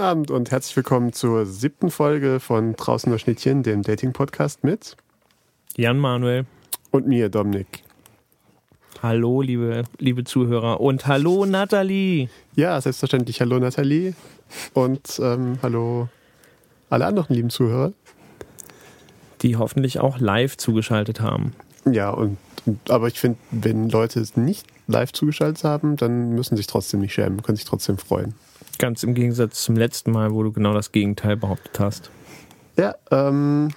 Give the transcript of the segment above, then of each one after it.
Abend und herzlich willkommen zur siebten Folge von Draußen nur Schnittchen, dem Dating-Podcast mit Jan Manuel und mir, Dominik. Hallo, liebe, liebe Zuhörer und hallo, Nathalie. Ja, selbstverständlich. Hallo, Nathalie. Und ähm, hallo, alle anderen lieben Zuhörer. Die hoffentlich auch live zugeschaltet haben. Ja, und, und aber ich finde, wenn Leute es nicht live zugeschaltet haben, dann müssen sich trotzdem nicht schämen, können sich trotzdem freuen. Ganz im Gegensatz zum letzten Mal, wo du genau das Gegenteil behauptet hast. Ja, ähm,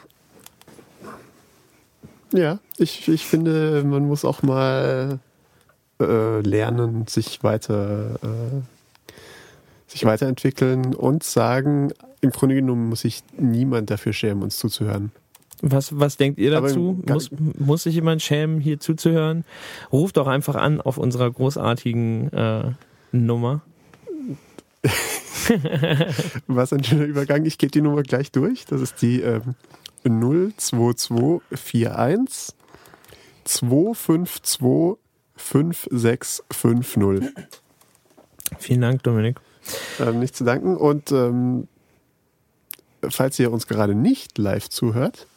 ja, ich, ich finde, man muss auch mal äh, lernen, sich weiter, äh, sich weiterentwickeln und sagen, im Grunde genommen muss sich niemand dafür schämen, uns zuzuhören. Was, was denkt ihr dazu? Muss, muss sich jemand schämen, hier zuzuhören? Ruft doch einfach an auf unserer großartigen äh, Nummer. Was ein schöner Übergang. Ich gebe die Nummer gleich durch. Das ist die ähm, 02241 252 5650. Vielen Dank, Dominik. Ähm, nicht zu danken. Und ähm, falls ihr uns gerade nicht live zuhört,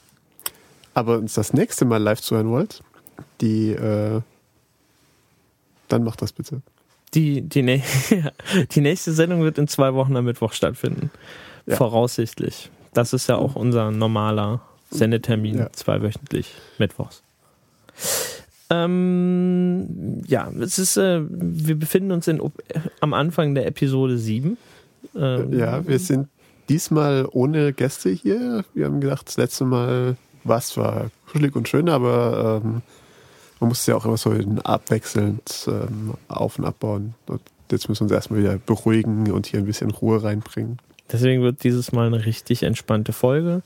aber uns das nächste Mal live zuhören wollt, die, äh, dann macht das bitte. Die, die, die nächste Sendung wird in zwei Wochen am Mittwoch stattfinden. Ja. Voraussichtlich. Das ist ja auch unser normaler Sendetermin, ja. zweiwöchentlich, mittwochs. Ähm, ja, es ist, äh, wir befinden uns in, am Anfang der Episode 7. Ähm, ja, wir sind diesmal ohne Gäste hier. Wir haben gedacht, das letzte Mal war es zwar kuschelig und schön, aber ähm, man muss ja auch immer so abwechselnd ähm, auf- und abbauen. Und jetzt müssen wir uns erstmal wieder beruhigen und hier ein bisschen Ruhe reinbringen. Deswegen wird dieses Mal eine richtig entspannte Folge.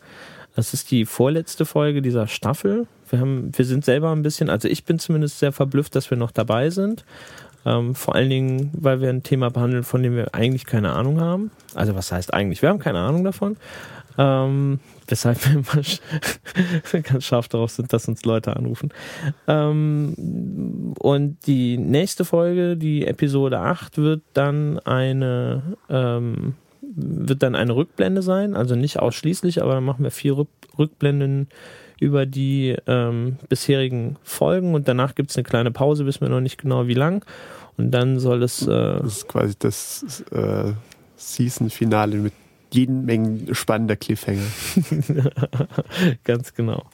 Das ist die vorletzte Folge dieser Staffel. Wir, haben, wir sind selber ein bisschen, also ich bin zumindest sehr verblüfft, dass wir noch dabei sind. Ähm, vor allen Dingen, weil wir ein Thema behandeln, von dem wir eigentlich keine Ahnung haben. Also was heißt eigentlich? Wir haben keine Ahnung davon. Ähm, weshalb wir immer ganz scharf darauf sind, dass uns Leute anrufen. Ähm, und die nächste Folge, die Episode 8, wird dann eine ähm, wird dann eine Rückblende sein, also nicht ausschließlich, aber dann machen wir vier Rückblenden über die ähm, bisherigen Folgen und danach gibt es eine kleine Pause, wissen wir noch nicht genau wie lang. Und dann soll es. Äh das ist quasi das äh, Season-Finale mit jeden Mengen spannender Cliffhanger. Ganz genau.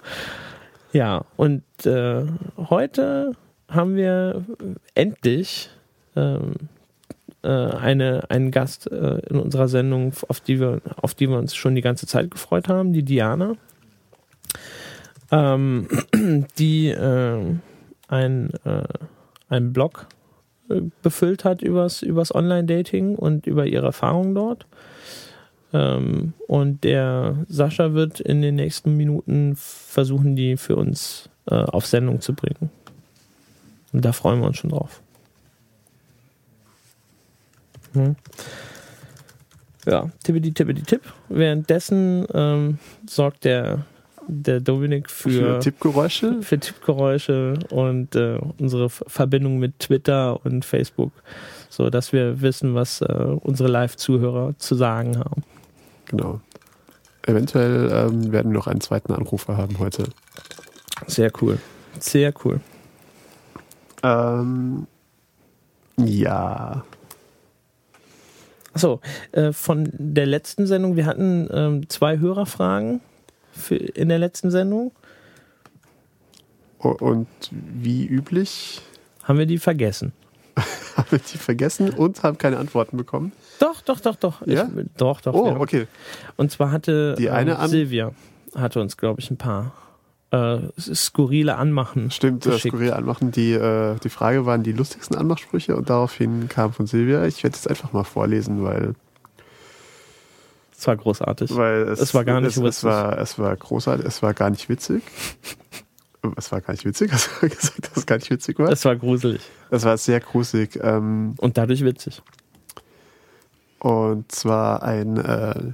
Ja, und äh, heute haben wir endlich ähm, äh, eine, einen Gast äh, in unserer Sendung, auf die, wir, auf die wir uns schon die ganze Zeit gefreut haben, die Diana, ähm, die äh, ein, äh, einen Blog äh, befüllt hat übers, übers Online-Dating und über ihre Erfahrungen dort. Ähm, und der Sascha wird in den nächsten Minuten versuchen, die für uns äh, auf Sendung zu bringen. Und da freuen wir uns schon drauf. Hm. Ja, tippity tippity tipp. Währenddessen ähm, sorgt der, der Dominik für, für Tippgeräusche. Für Tippgeräusche und äh, unsere Verbindung mit Twitter und Facebook, so dass wir wissen, was äh, unsere Live-Zuhörer zu sagen haben. Genau. Eventuell ähm, werden wir noch einen zweiten Anrufer haben heute. Sehr cool. Sehr cool. Ähm, ja. Achso, äh, von der letzten Sendung, wir hatten ähm, zwei Hörerfragen in der letzten Sendung. Und wie üblich? Haben wir die vergessen. haben wir die vergessen und haben keine Antworten bekommen? Doch, doch, doch, doch. Ja? Ich, doch, doch. Oh, ja. okay. Und zwar hatte die eine ähm, Silvia hatte uns, glaube ich, ein paar äh, skurrile Anmachen. Stimmt, äh, skurrile Anmachen. Die, äh, die Frage waren die lustigsten Anmachsprüche und daraufhin kam von Silvia. Ich werde es einfach mal vorlesen, weil. Es war großartig. Weil es, es war gar nicht es, witzig. Es war, es war großartig, es war gar nicht witzig. Es war gar nicht witzig. Hast du gesagt, dass es gar nicht witzig war? Es war gruselig. Es war sehr gruselig. Ähm, und dadurch witzig. Und zwar ein, äh,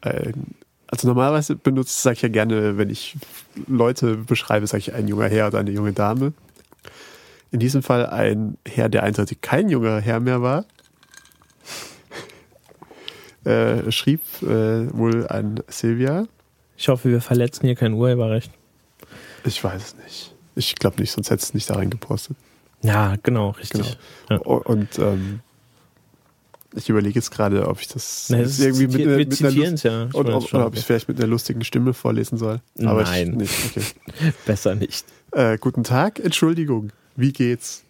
ein also normalerweise benutze sage ich ja gerne, wenn ich Leute beschreibe, sage ich ein junger Herr oder eine junge Dame. In diesem Fall ein Herr, der eindeutig kein junger Herr mehr war. Äh, schrieb äh, wohl an Silvia. Ich hoffe, wir verletzen hier kein Urheberrecht. Ich weiß es nicht. Ich glaube nicht, sonst hätte es nicht da reingepostet. Ja, genau, richtig. Genau. Ja. Und ähm, ich überlege jetzt gerade, ob ich das, nee, das irgendwie mit, wir mit zitieren es ja. Oder, ob, oder ob ich es vielleicht mit einer lustigen Stimme vorlesen soll. Aber Nein. Ich, nicht. Okay. Besser nicht. Äh, guten Tag, Entschuldigung. Wie geht's?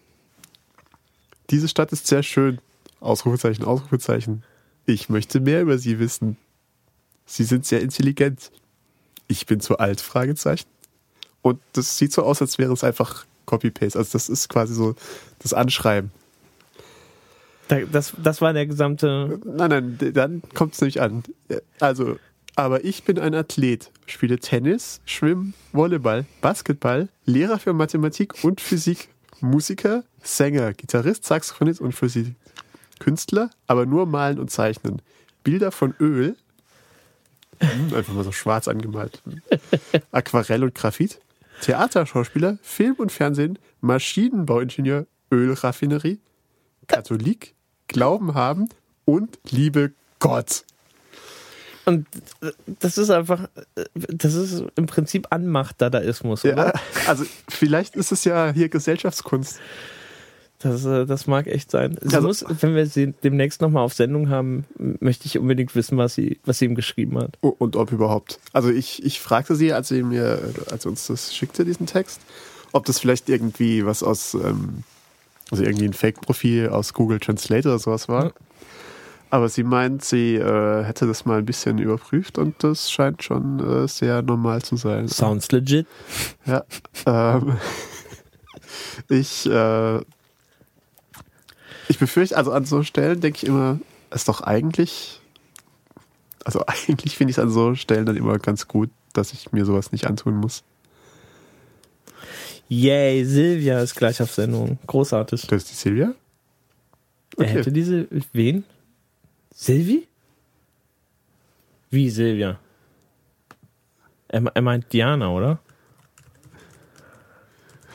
Diese Stadt ist sehr schön. Ausrufezeichen, Ausrufezeichen. Ich möchte mehr über Sie wissen. Sie sind sehr intelligent. Ich bin zu alt, Fragezeichen. Und das sieht so aus, als wäre es einfach Copy-Paste. Also das ist quasi so das Anschreiben. Das, das war der gesamte. Nein, nein, dann kommt es nämlich an. Also, aber ich bin ein Athlet, spiele Tennis, Schwimmen, Volleyball, Basketball, Lehrer für Mathematik und Physik, Musiker, Sänger, Gitarrist, Saxophonist und Physik. Künstler, aber nur malen und zeichnen. Bilder von Öl, hm, einfach mal so schwarz angemalt, Aquarell und Graphit, Theaterschauspieler, Film und Fernsehen, Maschinenbauingenieur, Ölraffinerie, Katholik, Glauben haben und liebe Gott. Und das ist einfach, das ist im Prinzip Anmacht-Dadaismus, ja, also vielleicht ist es ja hier Gesellschaftskunst. Das, äh, das mag echt sein. Sie also, muss, wenn wir sie demnächst nochmal auf Sendung haben, möchte ich unbedingt wissen, was sie, was sie ihm geschrieben hat. Und ob überhaupt. Also ich, ich fragte sie, als sie mir, als sie uns das schickte, diesen Text, ob das vielleicht irgendwie was aus, ähm, also irgendwie ein Fake-Profil aus Google Translate oder sowas war. Ja. Aber sie meint, sie äh, hätte das mal ein bisschen überprüft und das scheint schon äh, sehr normal zu sein. Sounds legit. Ja. Ähm, ich äh, ich befürchte, also an so Stellen denke ich immer, ist doch eigentlich, also eigentlich finde ich es an so Stellen dann immer ganz gut, dass ich mir sowas nicht antun muss. Yay, Silvia ist gleich auf Sendung. Großartig. Das ist die Silvia? Okay. Er hätte diese, wen? Silvi? Wie Silvia? Er, er meint Diana, oder?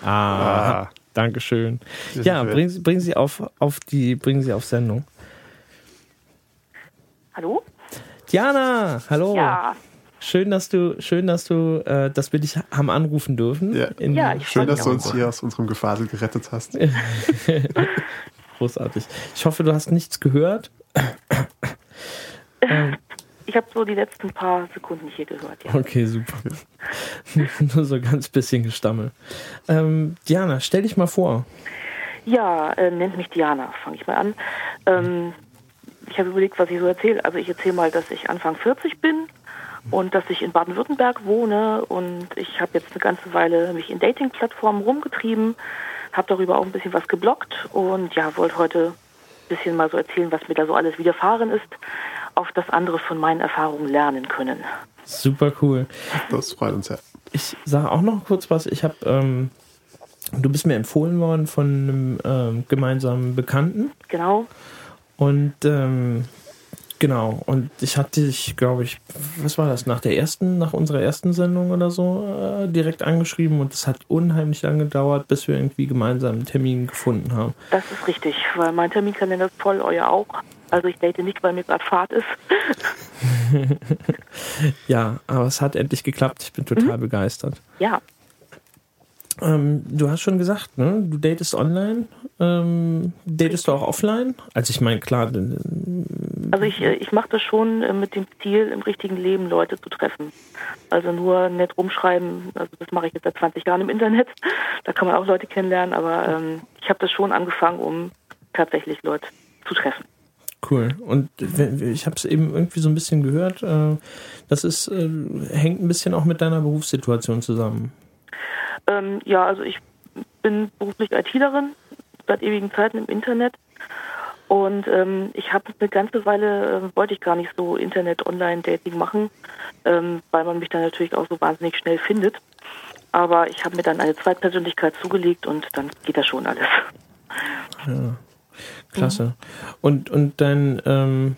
Ah, ah. Dankeschön. Ja, bringen Sie, bringen Sie auf, auf die, bringen Sie auf Sendung. Hallo? Diana, hallo. Ja. Schön, dass du, schön, dass du, äh, dass wir dich haben anrufen dürfen. Ja, ja ich schön, dass du uns hier aus unserem Gefasel gerettet hast. Großartig. Ich hoffe, du hast nichts gehört. ähm, ich habe so die letzten paar Sekunden hier gehört. Ja. Okay, super. Nur so ganz bisschen gestammelt. Ähm, Diana, stell dich mal vor. Ja, äh, nennt mich Diana, fange ich mal an. Ähm, ich habe überlegt, was ich so erzähle. Also ich erzähle mal, dass ich Anfang 40 bin und dass ich in Baden-Württemberg wohne und ich habe jetzt eine ganze Weile mich in Dating-Plattformen rumgetrieben, habe darüber auch ein bisschen was geblockt und ja, wollte heute ein bisschen mal so erzählen, was mir da so alles widerfahren ist auf das andere von meinen Erfahrungen lernen können. Super cool. Das freut uns ja. Ich sage auch noch kurz was. Ich habe, ähm, du bist mir empfohlen worden von einem ähm, gemeinsamen Bekannten. Genau. Und ähm, Genau, und ich hatte dich, glaube ich, was war das, nach der ersten, nach unserer ersten Sendung oder so, äh, direkt angeschrieben und es hat unheimlich lange gedauert, bis wir irgendwie gemeinsam einen Termin gefunden haben. Das ist richtig, weil mein Terminkalender ist voll, euer auch. Also ich date nicht, weil mir gerade Fahrt ist. ja, aber es hat endlich geklappt. Ich bin total mhm. begeistert. Ja. Ähm, du hast schon gesagt, ne? du datest online. Ähm, datest du auch offline? Also ich meine, klar. Also ich, äh, ich mache das schon äh, mit dem Ziel, im richtigen Leben Leute zu treffen. Also nur nett rumschreiben, also das mache ich jetzt seit 20 Jahren im Internet. Da kann man auch Leute kennenlernen, aber ähm, ich habe das schon angefangen, um tatsächlich Leute zu treffen. Cool. Und ich habe es eben irgendwie so ein bisschen gehört. Äh, das ist, hängt ein bisschen auch mit deiner Berufssituation zusammen. Ähm, ja, also ich bin beruflich ITlerin seit ewigen Zeiten im Internet. Und ähm, ich habe eine ganze Weile, äh, wollte ich gar nicht so Internet-Online-Dating machen, ähm, weil man mich dann natürlich auch so wahnsinnig schnell findet. Aber ich habe mir dann eine Zweitpersönlichkeit zugelegt und dann geht das schon alles. Ja, klasse. Mhm. Und, und dein, ähm,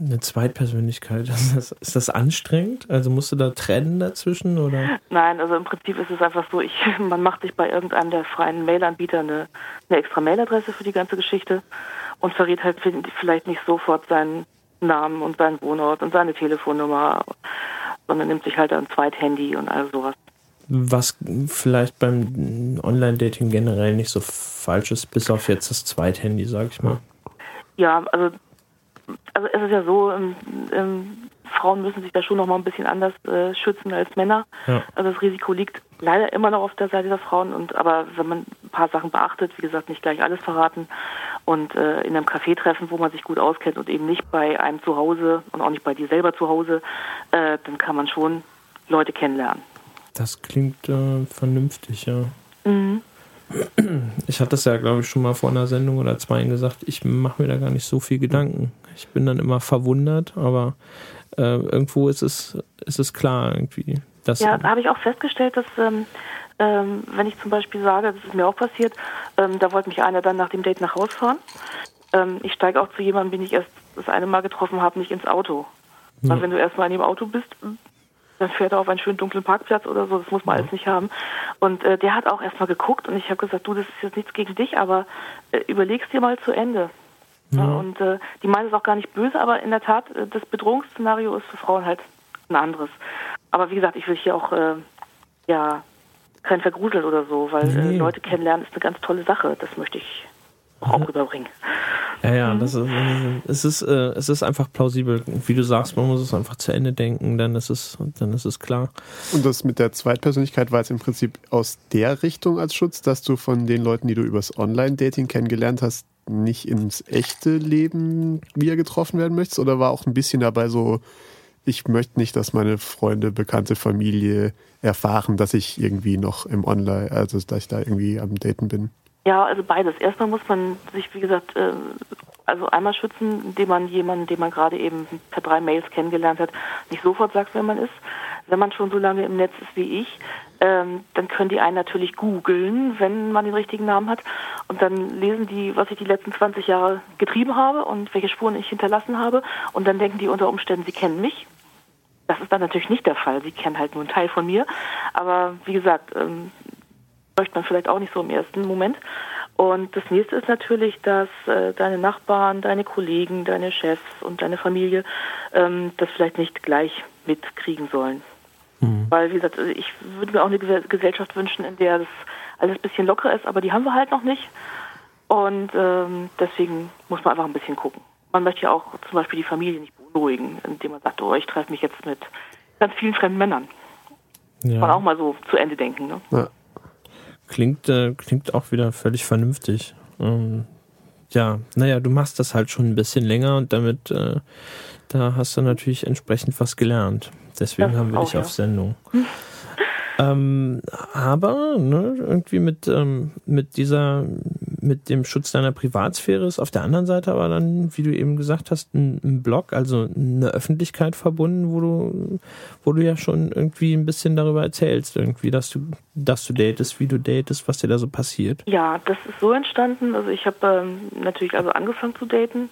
eine Zweitpersönlichkeit, ist das, ist das anstrengend? Also musst du da trennen dazwischen oder? Nein, also im Prinzip ist es einfach so, ich, man macht sich bei irgendeinem der freien Mailanbieter eine, eine extra Mailadresse für die ganze Geschichte und verrät halt vielleicht nicht sofort seinen Namen und seinen Wohnort und seine Telefonnummer, sondern nimmt sich halt ein Zweithandy und all sowas. Was vielleicht beim Online-Dating generell nicht so falsch ist, bis auf jetzt das Zweithandy, sag ich mal. Ja, also, also es ist ja so, ähm, ähm, Frauen müssen sich da schon noch mal ein bisschen anders äh, schützen als Männer. Ja. Also das Risiko liegt leider immer noch auf der Seite der Frauen. Und aber wenn man ein paar Sachen beachtet, wie gesagt, nicht gleich alles verraten und äh, in einem Café treffen, wo man sich gut auskennt und eben nicht bei einem zu Hause und auch nicht bei dir selber zu Hause, äh, dann kann man schon Leute kennenlernen. Das klingt äh, vernünftig, ja. Mhm. Ich hatte das ja, glaube ich, schon mal vor einer Sendung oder zwei gesagt, ich mache mir da gar nicht so viel Gedanken. Ich bin dann immer verwundert, aber äh, irgendwo ist es, ist es klar irgendwie. Dass ja, da habe ich auch festgestellt, dass ähm, ähm, wenn ich zum Beispiel sage, das ist mir auch passiert, ähm, da wollte mich einer dann nach dem Date nach Hause fahren. Ähm, ich steige auch zu jemandem, den ich erst das eine Mal getroffen habe, nicht ins Auto. Ja. Weil wenn du erstmal in dem Auto bist, dann fährt er auf einen schönen dunklen Parkplatz oder so, das muss man ja. alles nicht haben. Und äh, der hat auch erstmal geguckt und ich habe gesagt, du, das ist jetzt nichts gegen dich, aber äh, überlegst dir mal zu Ende. Ja. Und äh, die meinen es auch gar nicht böse, aber in der Tat, äh, das Bedrohungsszenario ist für Frauen halt ein anderes. Aber wie gesagt, ich will hier auch äh, ja kein Vergrusel oder so, weil äh, nee. Leute kennenlernen ist eine ganz tolle Sache. Das möchte ich auch, rüberbringen. Ja, ja, mhm. das ist, es, ist, äh, es ist einfach plausibel. Wie du sagst, man muss es einfach zu Ende denken, dann ist es, dann ist es klar. Und das mit der Zweitpersönlichkeit war jetzt im Prinzip aus der Richtung als Schutz, dass du von den Leuten, die du übers Online-Dating kennengelernt hast, nicht ins echte Leben wieder getroffen werden möchtest? Oder war auch ein bisschen dabei so, ich möchte nicht, dass meine Freunde, bekannte Familie erfahren, dass ich irgendwie noch im Online, also dass ich da irgendwie am Daten bin? Ja, also beides. Erstmal muss man sich, wie gesagt, äh, also einmal schützen, indem man jemanden, den man gerade eben per drei Mails kennengelernt hat, nicht sofort sagt, wer man ist. Wenn man schon so lange im Netz ist wie ich, ähm, dann können die einen natürlich googeln, wenn man den richtigen Namen hat. Und dann lesen die, was ich die letzten 20 Jahre getrieben habe und welche Spuren ich hinterlassen habe. Und dann denken die unter Umständen, sie kennen mich. Das ist dann natürlich nicht der Fall. Sie kennen halt nur einen Teil von mir. Aber wie gesagt, ähm, möchte man vielleicht auch nicht so im ersten Moment. Und das nächste ist natürlich, dass äh, deine Nachbarn, deine Kollegen, deine Chefs und deine Familie ähm, das vielleicht nicht gleich mitkriegen sollen. Mhm. Weil, wie gesagt, ich würde mir auch eine Gesellschaft wünschen, in der das alles ein bisschen lockerer ist, aber die haben wir halt noch nicht. Und ähm, deswegen muss man einfach ein bisschen gucken. Man möchte ja auch zum Beispiel die Familie nicht beunruhigen, indem man sagt, oh, ich treffe mich jetzt mit ganz vielen fremden Männern. Ja. Kann man auch mal so zu Ende denken. Ne? Ja klingt, äh, klingt auch wieder völlig vernünftig. Ähm, ja, naja, du machst das halt schon ein bisschen länger und damit, äh, da hast du natürlich entsprechend was gelernt. Deswegen haben wir dich ja. auf Sendung. Ähm, aber ne, irgendwie mit, ähm, mit dieser, mit dem Schutz deiner Privatsphäre ist auf der anderen Seite aber dann, wie du eben gesagt hast, ein, ein Blog, also eine Öffentlichkeit verbunden, wo du, wo du ja schon irgendwie ein bisschen darüber erzählst, irgendwie, dass du, dass du datest, wie du datest, was dir da so passiert. Ja, das ist so entstanden. Also ich habe ähm, natürlich also angefangen zu daten,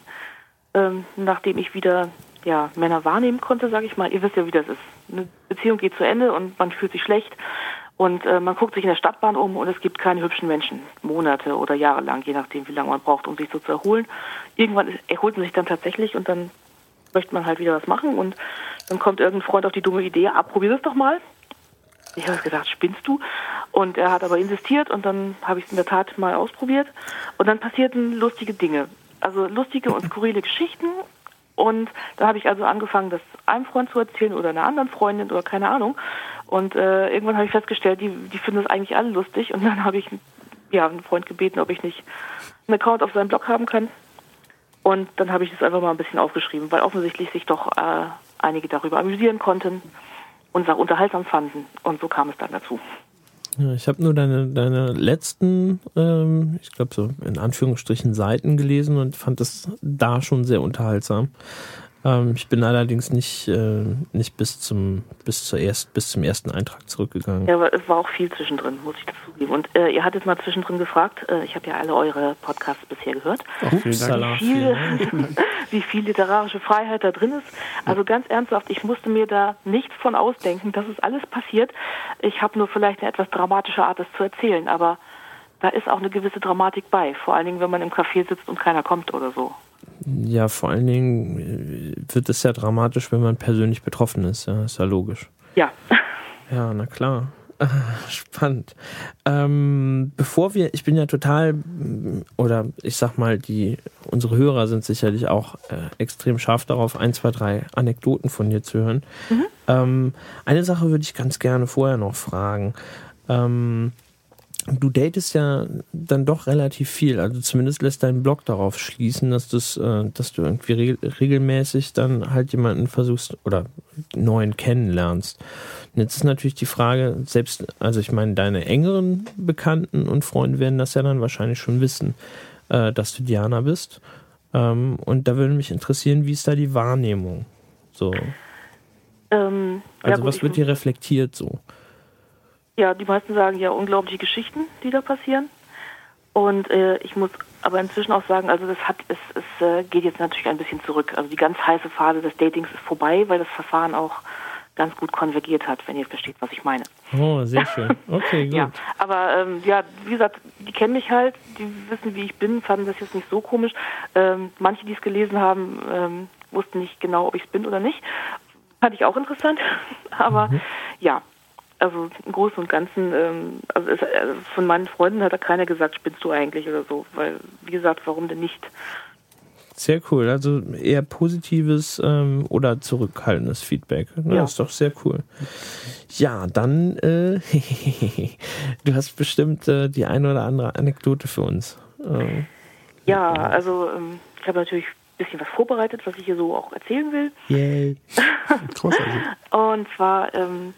ähm, nachdem ich wieder ja, Männer wahrnehmen konnte, sage ich mal. Ihr wisst ja, wie das ist. Eine Beziehung geht zu Ende und man fühlt sich schlecht und äh, man guckt sich in der Stadtbahn um und es gibt keine hübschen Menschen, Monate oder Jahre lang, je nachdem, wie lange man braucht, um sich so zu erholen. Irgendwann erholt man sich dann tatsächlich und dann möchte man halt wieder was machen und dann kommt irgendein Freund auf die dumme Idee, ah, probier das doch mal. Ich habe gedacht, spinnst du? Und er hat aber insistiert und dann habe ich es in der Tat mal ausprobiert und dann passierten lustige Dinge. Also lustige und skurrile Geschichten und da habe ich also angefangen, das einem Freund zu erzählen oder einer anderen Freundin oder keine Ahnung. Und äh, irgendwann habe ich festgestellt, die, die finden das eigentlich alle lustig. Und dann habe ich ja, einen Freund gebeten, ob ich nicht einen Account auf seinem Blog haben kann. Und dann habe ich das einfach mal ein bisschen aufgeschrieben, weil offensichtlich sich doch äh, einige darüber amüsieren konnten und es auch unterhaltsam fanden. Und so kam es dann dazu. Ja, ich habe nur deine, deine letzten, ähm, ich glaube so in Anführungsstrichen Seiten gelesen und fand das da schon sehr unterhaltsam. Ähm, ich bin allerdings nicht, äh, nicht bis zum bis zur erst, bis zum ersten Eintrag zurückgegangen. Ja, aber es war auch viel zwischendrin, muss ich dazugeben. Und äh, ihr hattet mal zwischendrin gefragt, äh, ich habe ja alle eure Podcasts bisher gehört, Ach, wie, viel, wie viel literarische Freiheit da drin ist. Also ganz ernsthaft, ich musste mir da nichts von ausdenken. Das ist alles passiert. Ich habe nur vielleicht eine etwas dramatische Art, das zu erzählen, aber da ist auch eine gewisse Dramatik bei. Vor allen Dingen, wenn man im Café sitzt und keiner kommt oder so. Ja, vor allen Dingen äh, wird es ja dramatisch, wenn man persönlich betroffen ist. Ja, ist ja logisch. Ja. Ja, na klar. Spannend. Ähm, bevor wir, ich bin ja total, oder ich sag mal, die, unsere Hörer sind sicherlich auch äh, extrem scharf darauf, ein, zwei, drei Anekdoten von dir zu hören. Mhm. Ähm, eine Sache würde ich ganz gerne vorher noch fragen. Ähm, du datest ja dann doch relativ viel. Also zumindest lässt dein Blog darauf schließen, dass, das, äh, dass du irgendwie re regelmäßig dann halt jemanden versuchst oder neuen kennenlernst. Und jetzt ist natürlich die Frage, selbst, also ich meine, deine engeren Bekannten und Freunde werden das ja dann wahrscheinlich schon wissen, äh, dass du Diana bist. Ähm, und da würde mich interessieren, wie ist da die Wahrnehmung? So. Ähm, also ja gut, was wird hier reflektiert so? Ja, die meisten sagen ja unglaubliche Geschichten, die da passieren. Und äh, ich muss aber inzwischen auch sagen, also das hat es, es äh, geht jetzt natürlich ein bisschen zurück. Also die ganz heiße Phase des Datings ist vorbei, weil das Verfahren auch ganz gut konvergiert hat, wenn ihr versteht, was ich meine. Oh, sehr schön. Okay, gut. ja, aber ähm, ja, wie gesagt, die kennen mich halt, die wissen, wie ich bin, fanden das jetzt nicht so komisch. Ähm, manche, die es gelesen haben, ähm, wussten nicht genau, ob ich es bin oder nicht. Fand ich auch interessant. aber mhm. ja, also im Großen und Ganzen, ähm, also, es, also von meinen Freunden hat da keiner gesagt, spinnst du eigentlich oder so, weil, wie gesagt, warum denn nicht? Sehr cool. Also eher positives ähm, oder zurückhaltendes Feedback. Ne? Ja. Das ist doch sehr cool. Ja, dann, äh, du hast bestimmt äh, die eine oder andere Anekdote für uns. Ähm, ja, also ähm, ich habe natürlich ein bisschen was vorbereitet, was ich hier so auch erzählen will. Yay. Großartig. Und zwar ähm,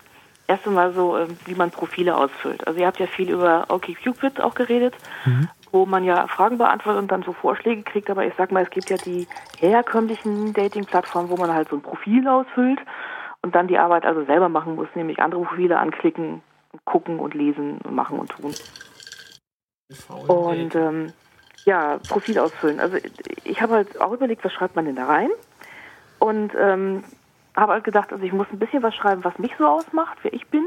erst einmal so, ähm, wie man Profile ausfüllt. Also ihr habt ja viel über OkCupid auch geredet. Mhm wo man ja Fragen beantwortet und dann so Vorschläge kriegt. Aber ich sag mal, es gibt ja die herkömmlichen Dating-Plattformen, wo man halt so ein Profil ausfüllt und dann die Arbeit also selber machen muss, nämlich andere Profile anklicken, gucken und lesen und machen und tun. Und ähm, ja, Profil ausfüllen. Also ich habe halt auch überlegt, was schreibt man denn da rein? Und ähm, habe halt gedacht, also ich muss ein bisschen was schreiben, was mich so ausmacht, wer ich bin.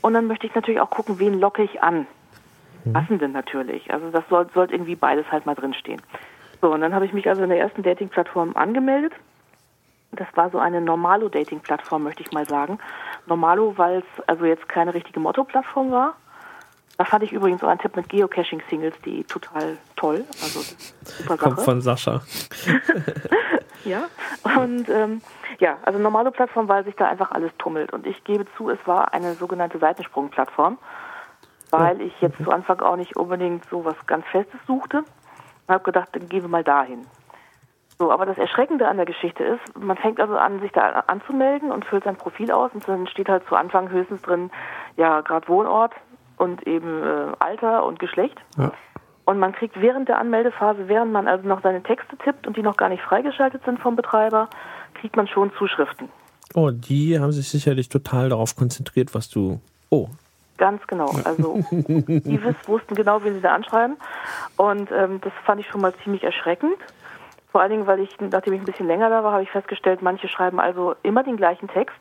Und dann möchte ich natürlich auch gucken, wen locke ich an mhm. passenden natürlich. Also das soll, sollte irgendwie beides halt mal drinstehen. So, und dann habe ich mich also in der ersten Dating-Plattform angemeldet. Das war so eine Normalo-Dating-Plattform, möchte ich mal sagen. Normalo, weil es also jetzt keine richtige Motto-Plattform war. Da fand ich übrigens auch einen Tipp mit Geocaching-Singles, die total toll. Also super Sache. Kommt von Sascha. ja, und ähm, ja, also normale Plattform, weil sich da einfach alles tummelt. Und ich gebe zu, es war eine sogenannte Seitensprung-Plattform weil ich jetzt zu Anfang auch nicht unbedingt so was ganz Festes suchte. Und habe gedacht, dann gehen wir mal dahin. So, aber das Erschreckende an der Geschichte ist, man fängt also an, sich da anzumelden und füllt sein Profil aus und dann steht halt zu Anfang höchstens drin, ja, gerade Wohnort und eben äh, Alter und Geschlecht. Ja. Und man kriegt während der Anmeldephase, während man also noch seine Texte tippt und die noch gar nicht freigeschaltet sind vom Betreiber, kriegt man schon Zuschriften. Oh, die haben sich sicherlich total darauf konzentriert, was du. Oh, Ganz genau. Also die wussten genau, wen sie da anschreiben. Und ähm, das fand ich schon mal ziemlich erschreckend. Vor allen Dingen, weil ich, nachdem ich ein bisschen länger da war, habe ich festgestellt, manche schreiben also immer den gleichen Text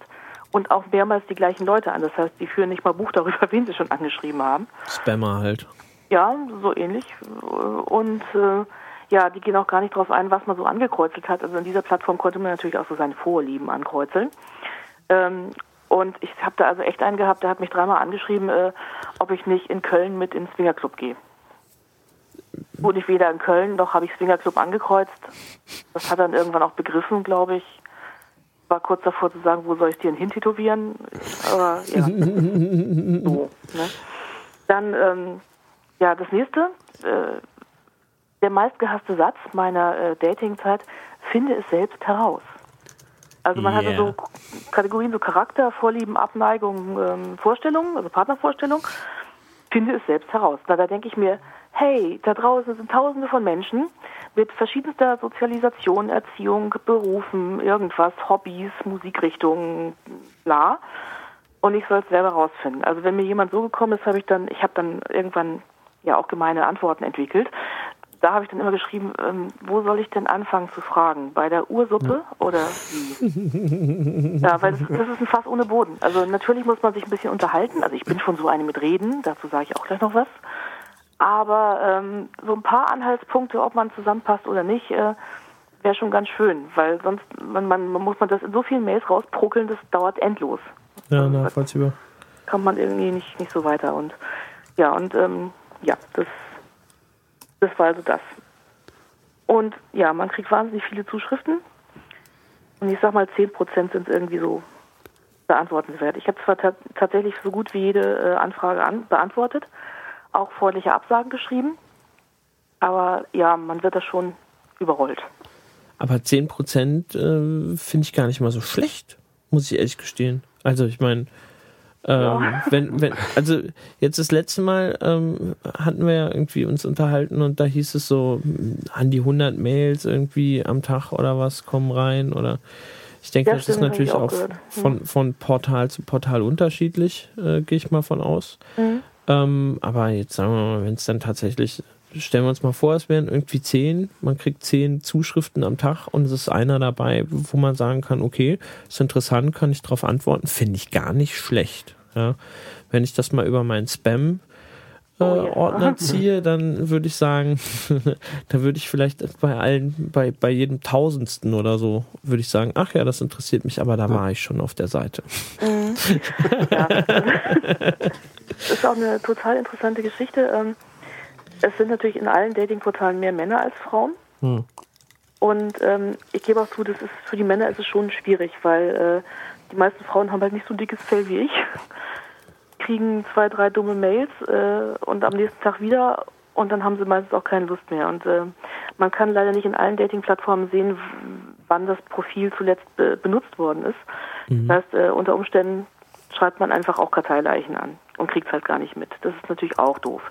und auch mehrmals die gleichen Leute an. Das heißt, die führen nicht mal Buch darüber, wen sie schon angeschrieben haben. Spammer halt. Ja, so ähnlich. Und äh, ja, die gehen auch gar nicht darauf ein, was man so angekreuzelt hat. Also in dieser Plattform konnte man natürlich auch so seine Vorlieben ankreuzeln. Ähm, und ich habe da also echt einen gehabt, der hat mich dreimal angeschrieben, äh, ob ich nicht in Köln mit ins Swingerclub gehe. Gut, ich weder in Köln noch habe ich Swingerclub angekreuzt. Das hat dann irgendwann auch begriffen, glaube ich. War kurz davor zu sagen, wo soll ich dir denn hintätowieren? Aber ja. so, ne? Dann, ähm, ja, das nächste. Äh, der meistgehasste Satz meiner äh, Datingzeit, finde es selbst heraus. Also man yeah. hatte so Kategorien, so Charakter, Vorlieben, Abneigung, ähm, Vorstellungen, also Partnervorstellungen. Finde es selbst heraus. Na, da denke ich mir, hey, da draußen sind tausende von Menschen mit verschiedenster Sozialisation, Erziehung, Berufen, irgendwas, Hobbys, Musikrichtungen, bla. Und ich soll es selber rausfinden. Also wenn mir jemand so gekommen ist, habe ich dann, ich habe dann irgendwann ja auch gemeine Antworten entwickelt da habe ich dann immer geschrieben, ähm, wo soll ich denn anfangen zu fragen? Bei der Ursuppe oder wie? ja, weil das, das, ist ein Fass ohne Boden. Also natürlich muss man sich ein bisschen unterhalten. Also ich bin schon so eine mit Reden, dazu sage ich auch gleich noch was. Aber ähm, so ein paar Anhaltspunkte, ob man zusammenpasst oder nicht, äh, wäre schon ganz schön, weil sonst man, man, man muss man das in so vielen Mails rausprokeln, das dauert endlos. Ja, nachvollziehbar. Kommt man irgendwie nicht, nicht so weiter. Und ja, und ähm, ja, das, das war also das. Und ja, man kriegt wahnsinnig viele Zuschriften. Und ich sag mal, 10% sind irgendwie so beantwortenswert. Ich habe zwar tatsächlich so gut wie jede äh, Anfrage an beantwortet, auch freundliche Absagen geschrieben, aber ja, man wird das schon überrollt. Aber 10% äh, finde ich gar nicht mal so schlecht, muss ich ehrlich gestehen. Also ich meine, ähm, ja. wenn, wenn, also jetzt das letzte Mal ähm, hatten wir ja irgendwie uns unterhalten und da hieß es so, an die 100 Mails irgendwie am Tag oder was kommen rein oder ich denke, ja, das ist natürlich auch, auch von, von Portal zu Portal unterschiedlich, äh, gehe ich mal von aus. Mhm. Ähm, aber jetzt sagen wir mal, wenn es dann tatsächlich stellen wir uns mal vor, es wären irgendwie zehn, man kriegt zehn Zuschriften am Tag und es ist einer dabei, wo man sagen kann, okay, ist interessant, kann ich darauf antworten, finde ich gar nicht schlecht. Ja. Wenn ich das mal über meinen Spam äh, oh. Ordner ziehe, dann würde ich sagen, da würde ich vielleicht bei allen, bei, bei jedem Tausendsten oder so, würde ich sagen, ach ja, das interessiert mich, aber da war ich schon auf der Seite. Mhm. ja. Das ist auch eine total interessante Geschichte. Ähm, es sind natürlich in allen Datingportalen mehr Männer als Frauen. Hm. Und ähm, ich gebe auch zu, das ist für die Männer ist es schon schwierig, weil äh, die meisten Frauen haben halt nicht so ein dickes Fell wie ich, kriegen zwei, drei dumme Mails äh, und am nächsten Tag wieder und dann haben sie meistens auch keine Lust mehr. Und äh, man kann leider nicht in allen Dating-Plattformen sehen, wann das Profil zuletzt be benutzt worden ist. Mhm. Das heißt, äh, unter Umständen schreibt man einfach auch Karteileichen an und kriegt es halt gar nicht mit. Das ist natürlich auch doof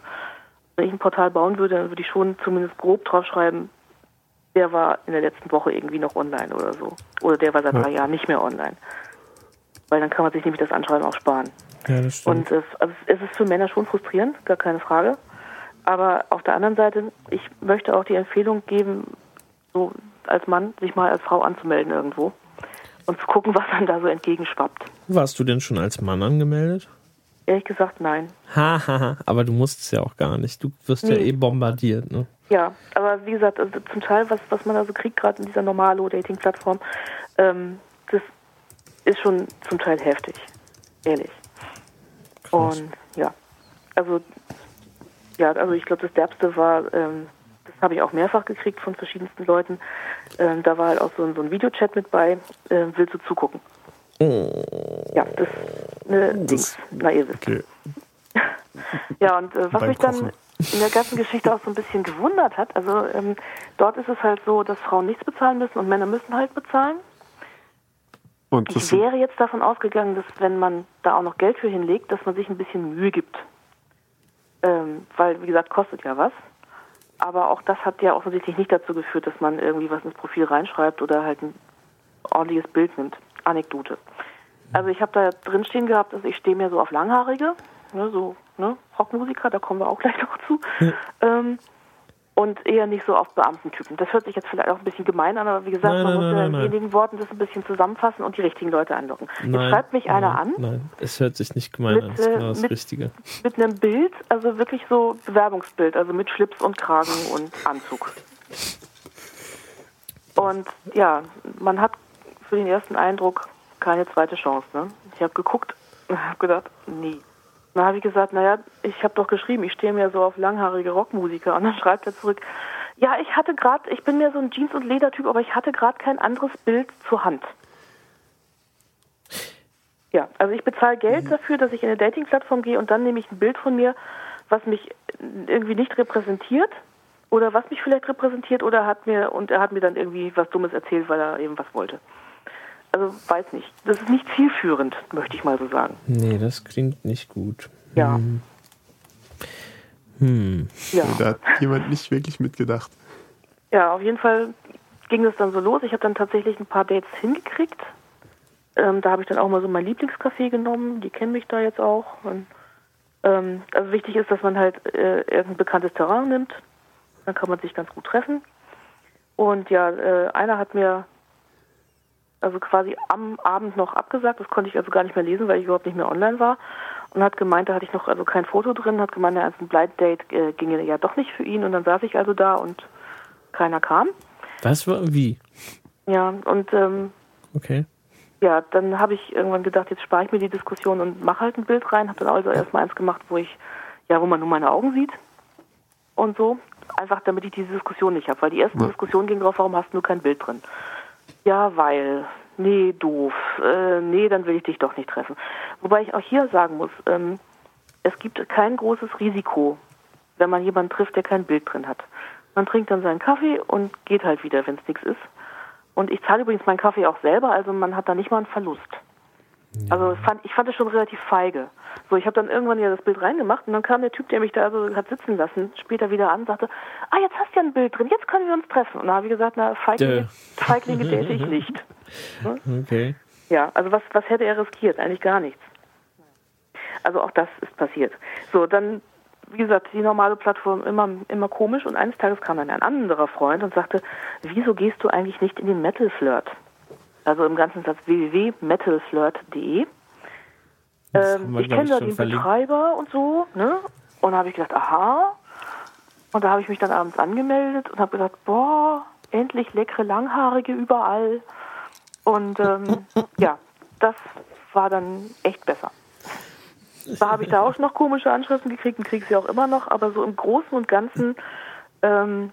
wenn ich ein Portal bauen würde, dann würde ich schon zumindest grob draufschreiben, der war in der letzten Woche irgendwie noch online oder so. Oder der war seit ja. drei Jahren nicht mehr online. Weil dann kann man sich nämlich das Anschreiben auch sparen. Ja, das stimmt. Und es, also es ist für Männer schon frustrierend, gar keine Frage. Aber auf der anderen Seite, ich möchte auch die Empfehlung geben, so als Mann sich mal als Frau anzumelden irgendwo und zu gucken, was dann da so entgegenschwappt. Warst du denn schon als Mann angemeldet? Ehrlich gesagt, nein. Hahaha, ha, ha. aber du musst es ja auch gar nicht. Du wirst nee. ja eh bombardiert, ne? Ja, aber wie gesagt, also zum Teil, was, was man da so kriegt, gerade in dieser Normalo-Dating-Plattform, ähm, das ist schon zum Teil heftig. Ehrlich. Krass. Und ja, also, ja, also ich glaube, das Derbste war, ähm, das habe ich auch mehrfach gekriegt von verschiedensten Leuten. Ähm, da war halt auch so ein, so ein Videochat mit bei, äh, willst du zugucken? Ja, das eine Dings. Na, ihr wisst. Okay. ja, und äh, was mich dann in der ganzen Geschichte auch so ein bisschen gewundert hat, also ähm, dort ist es halt so, dass Frauen nichts bezahlen müssen und Männer müssen halt bezahlen. Und ich wäre jetzt davon ausgegangen, dass wenn man da auch noch Geld für hinlegt, dass man sich ein bisschen Mühe gibt. Ähm, weil, wie gesagt, kostet ja was. Aber auch das hat ja offensichtlich nicht dazu geführt, dass man irgendwie was ins Profil reinschreibt oder halt ein ordentliches Bild nimmt. Anekdote. Also ich habe da drin stehen gehabt, dass ich stehe mir so auf Langhaarige, ne, so ne, Rockmusiker, da kommen wir auch gleich noch zu. Ja. Ähm, und eher nicht so auf Beamtentypen. Das hört sich jetzt vielleicht auch ein bisschen gemein an, aber wie gesagt, nein, man nein, muss ja in wenigen Worten das ein bisschen zusammenfassen und die richtigen Leute anlocken. Jetzt schreibt mich einer an. Nein, es hört sich nicht gemein mit, an, das ist genau das mit, Richtige. Mit einem Bild, also wirklich so Bewerbungsbild, also mit Schlips und Kragen und Anzug. Und ja, man hat für den ersten Eindruck keine zweite Chance. Ne? Ich habe geguckt und habe gedacht, nee. Dann habe ich gesagt, naja, ich habe doch geschrieben, ich stehe mir so auf langhaarige Rockmusiker. Und dann schreibt er zurück, ja, ich hatte gerade, ich bin mir so ein Jeans- und Ledertyp, aber ich hatte gerade kein anderes Bild zur Hand. Ja, also ich bezahle Geld mhm. dafür, dass ich in eine Dating-Plattform gehe und dann nehme ich ein Bild von mir, was mich irgendwie nicht repräsentiert oder was mich vielleicht repräsentiert oder hat mir und er hat mir dann irgendwie was Dummes erzählt, weil er eben was wollte also weiß nicht. Das ist nicht zielführend, möchte ich mal so sagen. Nee, das klingt nicht gut. Ja. Hm. Hm. Ja. Da hat jemand nicht wirklich mitgedacht. Ja, auf jeden Fall ging das dann so los. Ich habe dann tatsächlich ein paar Dates hingekriegt. Ähm, da habe ich dann auch mal so mein Lieblingscafé genommen. Die kennen mich da jetzt auch. Und, ähm, also wichtig ist, dass man halt äh, irgendein bekanntes Terrain nimmt. Dann kann man sich ganz gut treffen. Und ja, äh, einer hat mir also quasi am Abend noch abgesagt. Das konnte ich also gar nicht mehr lesen, weil ich überhaupt nicht mehr online war. Und hat gemeint, da hatte ich noch also kein Foto drin, hat gemeint, als ein Blind Date äh, ginge ja doch nicht für ihn. Und dann saß ich also da und keiner kam. Was war wie? Ja, und ähm, Okay. ja, dann habe ich irgendwann gedacht, jetzt spare ich mir die Diskussion und mache halt ein Bild rein. Habe dann also erstmal eins gemacht, wo ich, ja, wo man nur meine Augen sieht und so. Einfach damit ich diese Diskussion nicht habe. Weil die erste Ja. Diskussion ging drauf, warum hast du kein Bild drin? Ja, weil. Nee, doof. Äh, nee, dann will ich dich doch nicht treffen. Wobei ich auch hier sagen muss, ähm, es gibt kein großes Risiko, wenn man jemanden trifft, der kein Bild drin hat. Man trinkt dann seinen Kaffee und geht halt wieder, wenn es nichts ist. Und ich zahle übrigens meinen Kaffee auch selber, also man hat da nicht mal einen Verlust. Also ich fand, ich fand es schon relativ feige. So, ich habe dann irgendwann ja das Bild reingemacht und dann kam der Typ, der mich da also hat sitzen lassen, später wieder an und sagte, ah, jetzt hast du ja ein Bild drin, jetzt können wir uns treffen. Und da habe ich gesagt, na, Feiglinge, Dö. Feiglinge date ich nicht. Okay. Ja, also was, was hätte er riskiert? Eigentlich gar nichts. Also auch das ist passiert. So, dann, wie gesagt, die normale Plattform immer, immer komisch und eines Tages kam dann ein anderer Freund und sagte, wieso gehst du eigentlich nicht in den Metal Flirt? Also im ganzen Satz www.metalflirt.de. Ähm, ich kenne da den verlinkt. Betreiber und so, ne? Und da habe ich gedacht, aha. Und da habe ich mich dann abends angemeldet und habe gedacht, boah, endlich leckere Langhaarige überall. Und ähm, ja, das war dann echt besser. Da habe ich da auch noch komische Anschriften gekriegt und kriege sie auch immer noch, aber so im Großen und Ganzen ähm,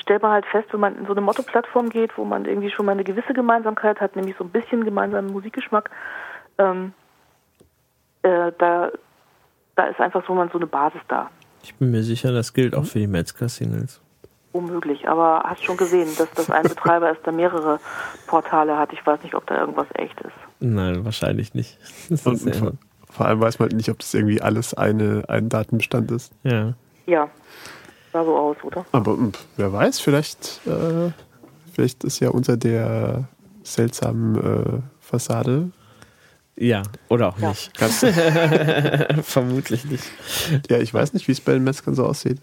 stellt man halt fest, wenn man in so eine Motto-Plattform geht, wo man irgendwie schon mal eine gewisse Gemeinsamkeit hat, nämlich so ein bisschen gemeinsamen Musikgeschmack, ähm, äh, da, da ist einfach so man so eine Basis da. Ich bin mir sicher, das gilt auch für die Metzger-Singles. Unmöglich, aber hast schon gesehen, dass das ein Betreiber ist, der mehrere Portale hat. Ich weiß nicht, ob da irgendwas echt ist. Nein, wahrscheinlich nicht. Und, ja, vor, vor allem weiß man halt nicht, ob das irgendwie alles eine, ein Datenbestand ist. ja. Ja, sah so aus, oder? Aber mh, wer weiß, vielleicht, äh, vielleicht ist ja unter der seltsamen äh, Fassade. Ja, oder auch Ja. nicht. Vermutlich nicht. Ja, ich weiß nicht, wie es bei den Metzgern so aussieht.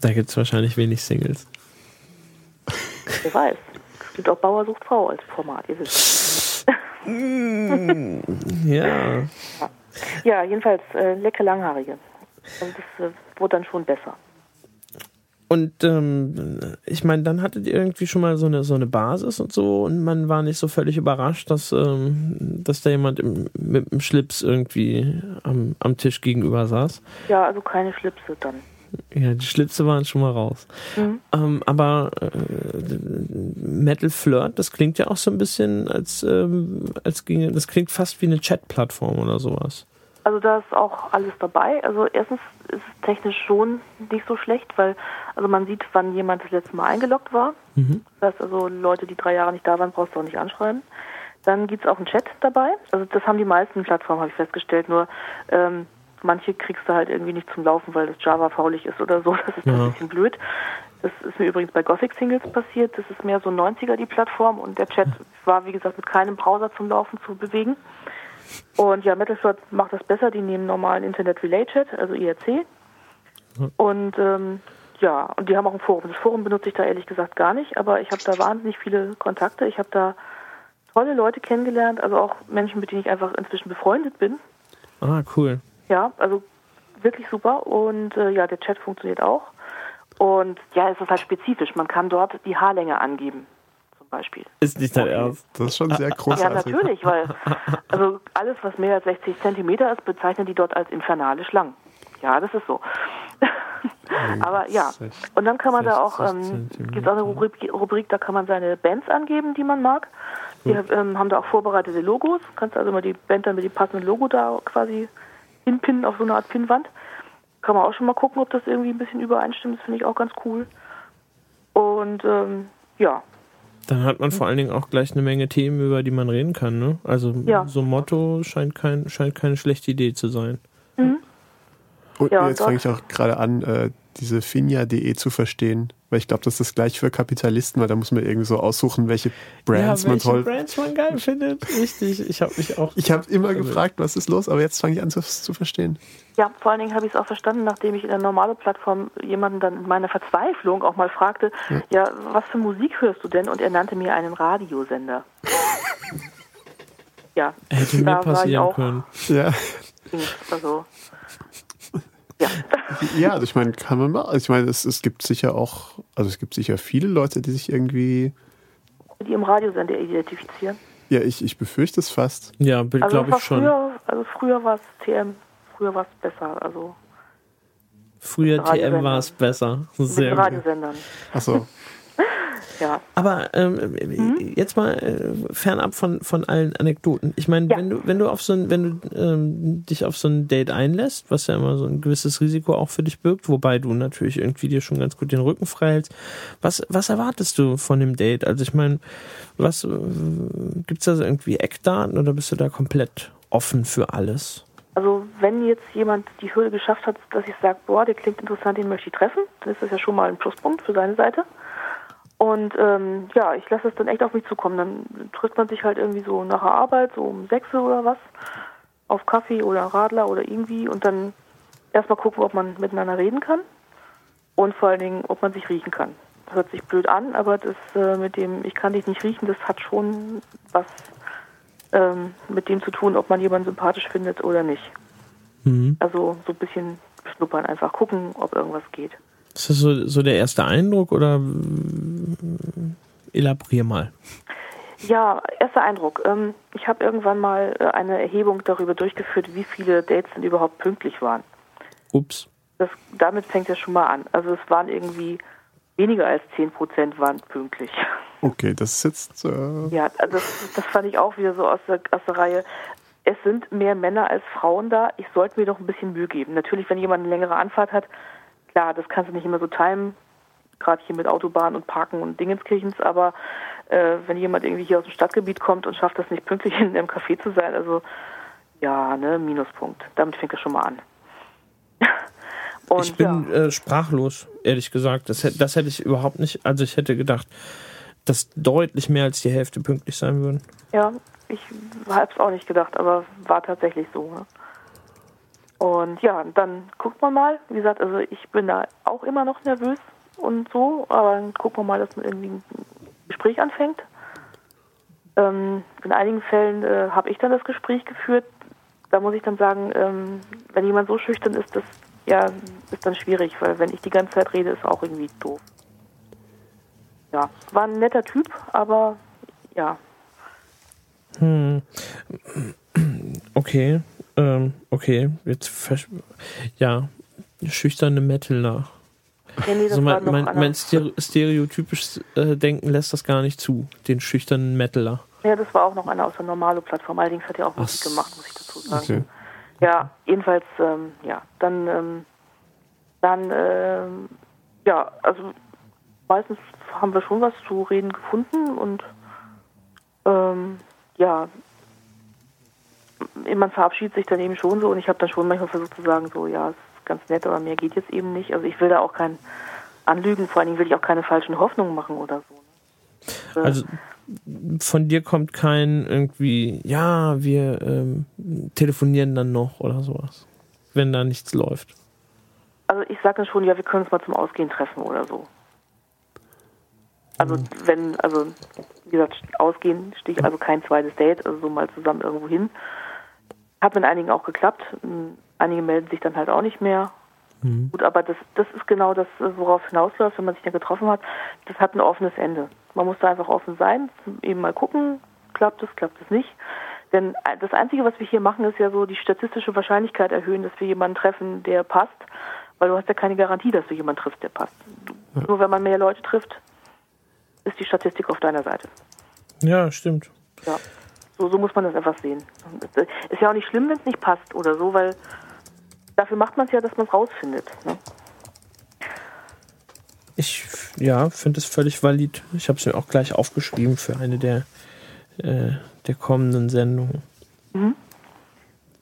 Da gibt es wahrscheinlich wenig Singles. Wer weiß. Es gibt auch Bauer sucht Frau als Format, ihr wisst. Ja. Ja, jedenfalls äh, lecker Langhaarige. Also das äh, wurde dann schon besser. Und ähm, ich meine, dann hattet ihr irgendwie schon mal so eine, so eine Basis und so und man war nicht so völlig überrascht, dass, ähm, dass da jemand im, mit dem Schlips irgendwie am, am Tisch gegenüber saß. Ja, also keine Schlipse dann. Ja, die Schlipse waren schon mal raus. Mhm. Ähm, aber äh, Metal Flirt, das klingt ja auch so ein bisschen, als, ähm, als ginge, das klingt fast wie eine Chat-Plattform oder sowas. Also da ist auch alles dabei. Also erstens ist es technisch schon nicht so schlecht, weil also man sieht, wann jemand das letzte Mal eingeloggt war. Mhm. Das heißt also, Leute, die drei Jahre nicht da waren, brauchst du auch nicht anschreiben. Dann gibt es auch einen Chat dabei. Also das haben die meisten Plattformen, habe ich festgestellt. Nur ähm, manche kriegst du halt irgendwie nicht zum Laufen, weil das Java faulig ist oder so. Das ist Ja. ein bisschen blöd. Das ist mir übrigens bei Gothic Singles passiert. Das ist mehr so 90er die Plattform und der Chat war, wie gesagt, mit keinem Browser zum Laufen zu bewegen. Und ja, Metalflirt macht das besser. Die nehmen normalen Internet Relay Chat, also IRC. Und ähm, ja, und die haben auch ein Forum. Das Forum benutze ich da ehrlich gesagt gar nicht, aber ich habe da wahnsinnig viele Kontakte. Ich habe da tolle Leute kennengelernt, also auch Menschen, mit denen ich einfach inzwischen befreundet bin. Ah, cool. Ja, also wirklich super. Und äh, ja, der Chat funktioniert auch. Und ja, es ist halt spezifisch. Man kann dort die Haarlänge angeben, Beispiel. Ist nicht dein Ernst. Das ist schon sehr Ja, großartig. natürlich, weil also alles, was mehr als 60 Zentimeter ist, bezeichnen die dort als infernale Schlangen. Ja, das ist so. Aber ja, und dann kann man da auch, 60 ähm, gibt es auch eine Rubrik, Rubrik, da kann man seine Bands angeben, die man mag. Die ähm, haben da auch vorbereitete Logos. Kannst also mal die Band dann mit dem passenden Logo da quasi hinpinnen auf so eine Art Pinnwand. Kann man auch schon mal gucken, ob das irgendwie ein bisschen übereinstimmt. Das finde ich auch ganz cool. Und ähm, ja, Dann hat man vor allen Dingen auch gleich eine Menge Themen, über die man reden kann. Ne? Also Ja. so ein Motto scheint, kein, scheint keine schlechte Idee zu sein. Und Ja, jetzt fange ich auch gerade an, äh, diese finja.de zu verstehen. Weil ich glaube, das ist das gleiche für Kapitalisten, weil da muss man irgendwie so aussuchen, welche Brands ja, man welche toll Brands man geil findet. Richtig, ich habe mich auch. Ich habe immer Also- gefragt, was ist los, aber jetzt fange ich an, das zu verstehen. Ja, vor allen Dingen habe ich es auch verstanden, nachdem ich in der normalen Plattform jemanden dann in meiner Verzweiflung auch mal fragte, ja. was für Musik hörst du denn? Und er nannte mir einen Radiosender. ja, Hätte mir passieren auch, können. Ja, also, ja. Ja, also ich meine, kann man mal. Also ich meine, es, es gibt sicher auch, also es gibt sicher viele Leute, die sich irgendwie. Die im Radiosender identifizieren. Ja, ich, ich befürchte es fast. Ja, Also, glaube ich schon. früher, also früher war es TM, früher war es besser, also Früher mit TM war es besser. mit Sehr den gut. Radiosendern. Achso. Ja. Aber ähm, jetzt mal äh, fernab von, von allen Anekdoten. Ich meine, Ja. wenn du, wenn du auf so ein, wenn du ähm, dich auf so ein Date einlässt, was ja immer so ein gewisses Risiko auch für dich birgt, wobei du natürlich irgendwie dir schon ganz gut den Rücken frei hältst, was, was erwartest du von dem Date? Also ich meine, was äh, gibt's da so irgendwie Eckdaten oder bist du da komplett offen für alles? Also wenn jetzt jemand die Hürde geschafft hat, dass ich sage, boah, der klingt interessant, den möchte ich treffen, dann ist das ja schon mal ein Pluspunkt für seine Seite. Und ähm, ja, ich lasse es dann echt auf mich zukommen. Dann trifft man sich halt irgendwie so nach der Arbeit, so um sechs oder was, auf Kaffee oder Radler oder irgendwie und dann erstmal gucken, ob man miteinander reden kann und vor allen Dingen, ob man sich riechen kann. Das hört sich blöd an, aber das äh, mit dem Ich kann dich nicht riechen, das hat schon was ähm, mit dem zu tun, ob man jemanden sympathisch findet oder nicht. Mhm. Also so ein bisschen schnuppern, einfach gucken, ob irgendwas geht. Ist das so, so der erste Eindruck oder elaborier mal? Ja, erster Eindruck. Ähm, ich habe irgendwann mal äh, eine Erhebung darüber durchgeführt, wie viele Dates denn überhaupt pünktlich waren. Ups. Das, damit fängt es schon mal an. Also es waren irgendwie weniger als 10 Prozent waren pünktlich. Okay, das ist jetzt. Äh, Ja, also das, das fand ich auch wieder so aus der, aus der Reihe. Es sind mehr Männer als Frauen da. Ich sollte mir doch ein bisschen Mühe geben. Natürlich, wenn jemand eine längere Anfahrt hat, klar, das kannst du nicht immer so timen, gerade hier mit Autobahn und Parken und Dingenskirchens, aber äh, wenn jemand irgendwie hier aus dem Stadtgebiet kommt und schafft das nicht pünktlich in einem Café zu sein, also ja, ne, Minuspunkt. Damit fängt es schon mal an. und ich bin ja. äh, sprachlos, ehrlich gesagt. Das, das hätte ich überhaupt nicht. Also ich hätte gedacht, dass deutlich mehr als die Hälfte pünktlich sein würden. Ja, ich habe es auch nicht gedacht, aber war tatsächlich so. Ne? Und ja, dann guckt man mal. Wie gesagt, also ich bin da auch immer noch nervös und so, aber dann gucken wir mal, dass man irgendwie ein Gespräch anfängt. Ähm, in einigen Fällen äh, habe ich dann das Gespräch geführt. Da muss ich dann sagen, ähm, wenn jemand so schüchtern ist, das ja, ist dann schwierig, weil wenn ich die ganze Zeit rede, ist auch irgendwie doof. Ja, war ein netter Typ, aber ja, Hm. Okay. Ähm, okay. Jetzt ja. Schüchterne Metaler. Nee, nee, das Also mein, mein, mein stere stereotypisches äh, Denken lässt das gar nicht zu, den schüchternen Metaler. Ja, das war auch noch einer aus der Normalo-Plattform. Allerdings hat er auch Musik Ach gemacht, muss ich dazu sagen. okay. Ja, jedenfalls, ähm, ja, dann, ähm, dann, ähm, ja, also meistens haben wir schon was zu reden gefunden und ähm, ja, man verabschiedet sich dann eben schon so und ich habe dann schon manchmal versucht zu sagen, so, ja, ist ganz nett, aber mehr geht jetzt eben nicht. Also ich will da auch kein Anlügen, vor allen Dingen will ich auch keine falschen Hoffnungen machen oder so. Ne? Äh, Also von dir kommt kein irgendwie, ja, wir ähm, telefonieren dann noch oder sowas, wenn da nichts läuft. Also ich sage dann schon, ja, wir können uns mal zum Ausgehen treffen oder so. Also wenn, also wie gesagt, Ausgehen stehe ich also kein zweites Date, also so mal zusammen irgendwo hin. Hat mit einigen auch geklappt. Ähm, Einige melden sich dann halt auch nicht mehr. Gut, aber das, das ist genau das, worauf hinausläuft, wenn man sich da getroffen hat. Das hat ein offenes Ende. Man muss da einfach offen sein, eben mal gucken, klappt es, klappt es nicht. Denn das Einzige, was wir hier machen, ist ja so die statistische Wahrscheinlichkeit erhöhen, dass wir jemanden treffen, der passt, weil du hast ja keine Garantie, dass du jemanden triffst, der passt. Nur wenn man mehr Leute trifft, ist die Statistik auf deiner Seite. Ja, stimmt. Ja. So, so muss man das einfach sehen. Es Ist ja auch nicht schlimm, wenn es nicht passt oder so, weil dafür macht man es ja, dass man es rausfindet. Ne? Ich ja, finde es völlig valid. Ich habe es mir auch gleich aufgeschrieben für eine der, äh, der kommenden Sendungen. Mhm.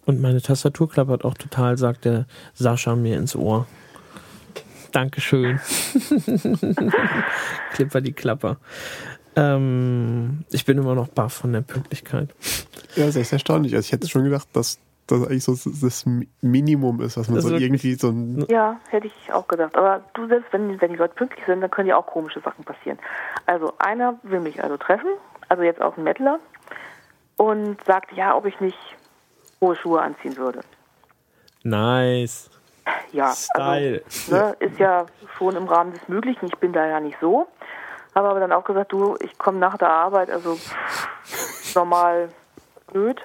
Und meine Tastatur klappert auch total, sagt der Sascha mir ins Ohr. Dankeschön. Klipper die Klapper. Ähm, ich bin immer noch baff von der Pünktlichkeit. Ja, das ist echt erstaunlich. Also ich hätte schon gedacht, dass das eigentlich so das Minimum ist, was man Das so irgendwie so ein. Ja, hätte ich auch gedacht. Aber du selbst, wenn, wenn die Leute pünktlich sind, dann können ja auch komische Sachen passieren. Also einer will mich also treffen, also jetzt auch ein Mettler, und sagt, ja, ob ich nicht hohe Schuhe anziehen würde. Nice. ja, Style. also ne, ist ja schon im Rahmen des Möglichen. Ich bin da ja nicht so. Habe aber dann auch gesagt, du, ich komme nach der Arbeit, also normal blöd.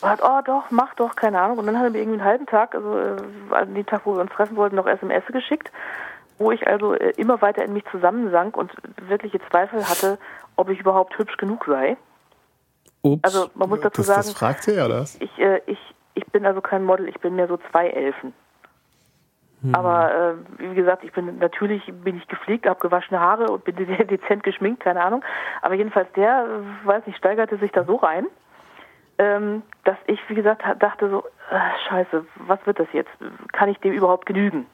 Und hat, oh doch, mach doch, keine Ahnung. Und dann hat er mir irgendwie einen halben Tag, also äh, an dem Tag, wo wir uns treffen wollten, noch SMS geschickt, wo ich also äh, immer weiter in mich zusammensank und wirkliche Zweifel hatte, ob ich überhaupt hübsch genug sei. Ups. Also man muss dazu das, sagen, das fragt ihr, oder? ich, äh, ich, ich bin also kein Model, ich bin mehr so zwei Elfen. Aber äh, wie gesagt, ich bin natürlich bin ich gepflegt, habe gewaschene Haare und bin de- dezent geschminkt, keine Ahnung. Aber jedenfalls der, äh, weiß nicht, steigerte sich da so rein, ähm, dass ich, wie gesagt, dachte so, äh, scheiße, was wird das jetzt? Kann ich dem überhaupt genügen?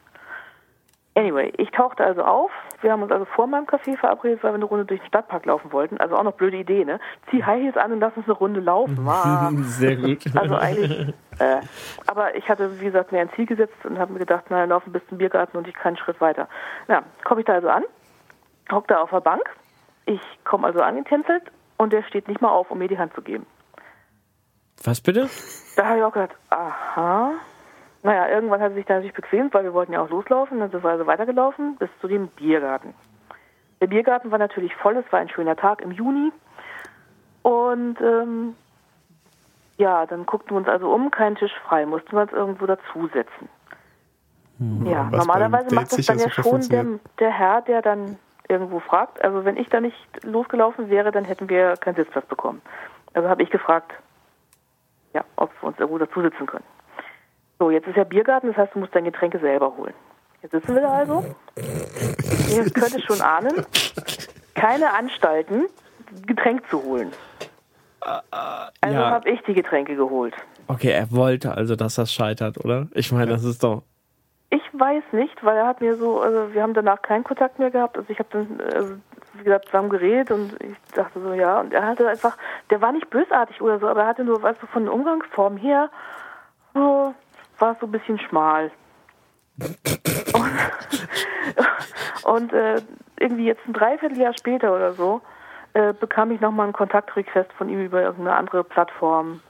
Anyway, ich tauchte also auf. Wir haben uns also vor meinem Café verabredet, weil wir eine Runde durch den Stadtpark laufen wollten. Also auch noch blöde Idee, ne? Zieh High Heels an und lass uns eine Runde laufen. Ah. Sehr gut. Also eigentlich, äh, aber ich hatte, wie gesagt, mir ein Ziel gesetzt und habe mir gedacht, na, laufen bis zum Biergarten und ich keinen Schritt weiter. Na, komme ich da also an, hock da auf der Bank, ich komme also angetänzelt und der steht nicht mal auf, um mir die Hand zu geben. Was bitte? Da habe ich auch gedacht, aha. Naja, irgendwann hat er sich da natürlich bequemt, weil wir wollten ja auch loslaufen. Dann sind wir also weitergelaufen bis zu dem Biergarten. Der Biergarten war natürlich voll, es war ein schöner Tag im Juni. Und ähm, ja, dann guckten wir uns also um, kein Tisch frei, mussten wir uns irgendwo dazusetzen. Ja, was normalerweise macht das dann ja schon der, der Herr, der dann irgendwo fragt. Also wenn ich da nicht losgelaufen wäre, dann hätten wir keinen Sitzplatz bekommen. Also habe ich gefragt, ja, ob wir uns irgendwo dazu sitzen können. So, jetzt ist ja Biergarten, das heißt, du musst dein Getränke selber holen. Jetzt sitzen wir da also. Ihr könnt es schon ahnen. Keine Anstalten, Getränk zu holen. Also ja. habe ich die Getränke geholt. Okay, er wollte also, dass das scheitert, oder? Ich meine, das ist doch. Ich weiß nicht, weil er hat mir so, also wir haben danach keinen Kontakt mehr gehabt. Also ich habe dann, also, wie gesagt, zusammen geredet und ich dachte so, ja. Und er hatte einfach, der war nicht bösartig oder so, aber er hatte nur, weißt du, von der Umgangsform her, so, war so ein bisschen schmal. Und, und äh, irgendwie jetzt ein Dreivierteljahr später oder so, äh, bekam ich nochmal einen Kontaktrequest von ihm über irgendeine andere Plattform.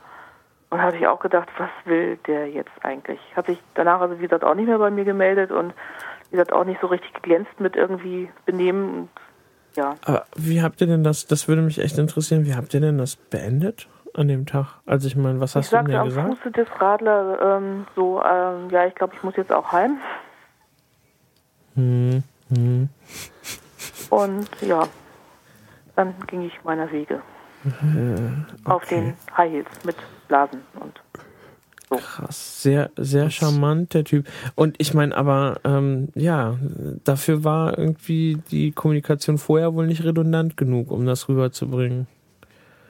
Und habe ich auch gedacht, was will der jetzt eigentlich? Hat sich danach also wie gesagt auch nicht mehr bei mir gemeldet und wie gesagt auch nicht so richtig geglänzt mit irgendwie Benehmen. Und, ja, Aber wie habt ihr denn das? Das würde mich echt interessieren. Wie habt ihr denn das beendet an dem Tag? Also ich meine, was ich hast du denn sagte da am gesagt? Fuße des Radler ähm, so, ähm, ja, ich glaube, ich muss jetzt auch heim. Hm, hm. Und ja, dann ging ich meiner Wege. Auf okay. den High Heels mit Blasen und Krass, sehr, sehr charmant, der Typ. Und ich meine, aber ähm, ja, dafür war irgendwie die Kommunikation vorher wohl nicht redundant genug, um das rüberzubringen.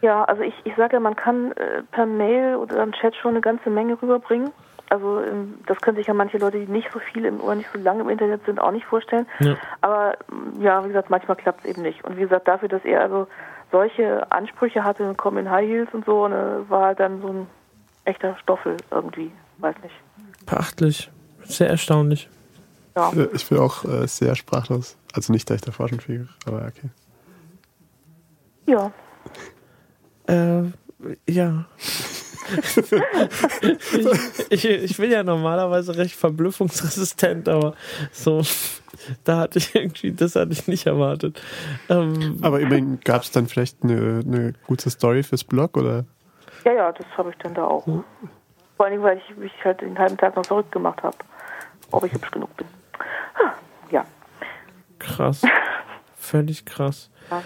Ja, also ich, ich sage ja, man kann äh, per Mail oder im Chat schon eine ganze Menge rüberbringen. Also ähm, das können sich ja manche Leute, die nicht so viel im, oder nicht so lange im Internet sind, auch nicht vorstellen. Ja. Aber ähm, ja, wie gesagt, manchmal klappt es eben nicht. Und wie gesagt, dafür, dass er also solche Ansprüche hatte, komm in High Heels und so, ne, war halt dann so ein echter Stoffel irgendwie, weiß nicht. Beachtlich, sehr erstaunlich. Ja. Ich bin auch äh, sehr sprachlos. Also nicht, dass ich schon viel, aber okay. Ja. Äh, ja. ich, ich, ich bin ja normalerweise recht verblüffungsresistent, aber so, da hatte ich irgendwie, das hatte ich nicht erwartet. Ähm, Aber immerhin gab es dann vielleicht eine, eine gute Story fürs Blog, oder? Ja, ja, das habe ich dann da auch. Vor allen Dingen, weil ich mich halt den halben Tag noch verrückt gemacht habe, ob ich hübsch genug bin. Ja. krass. Völlig krass. Ja.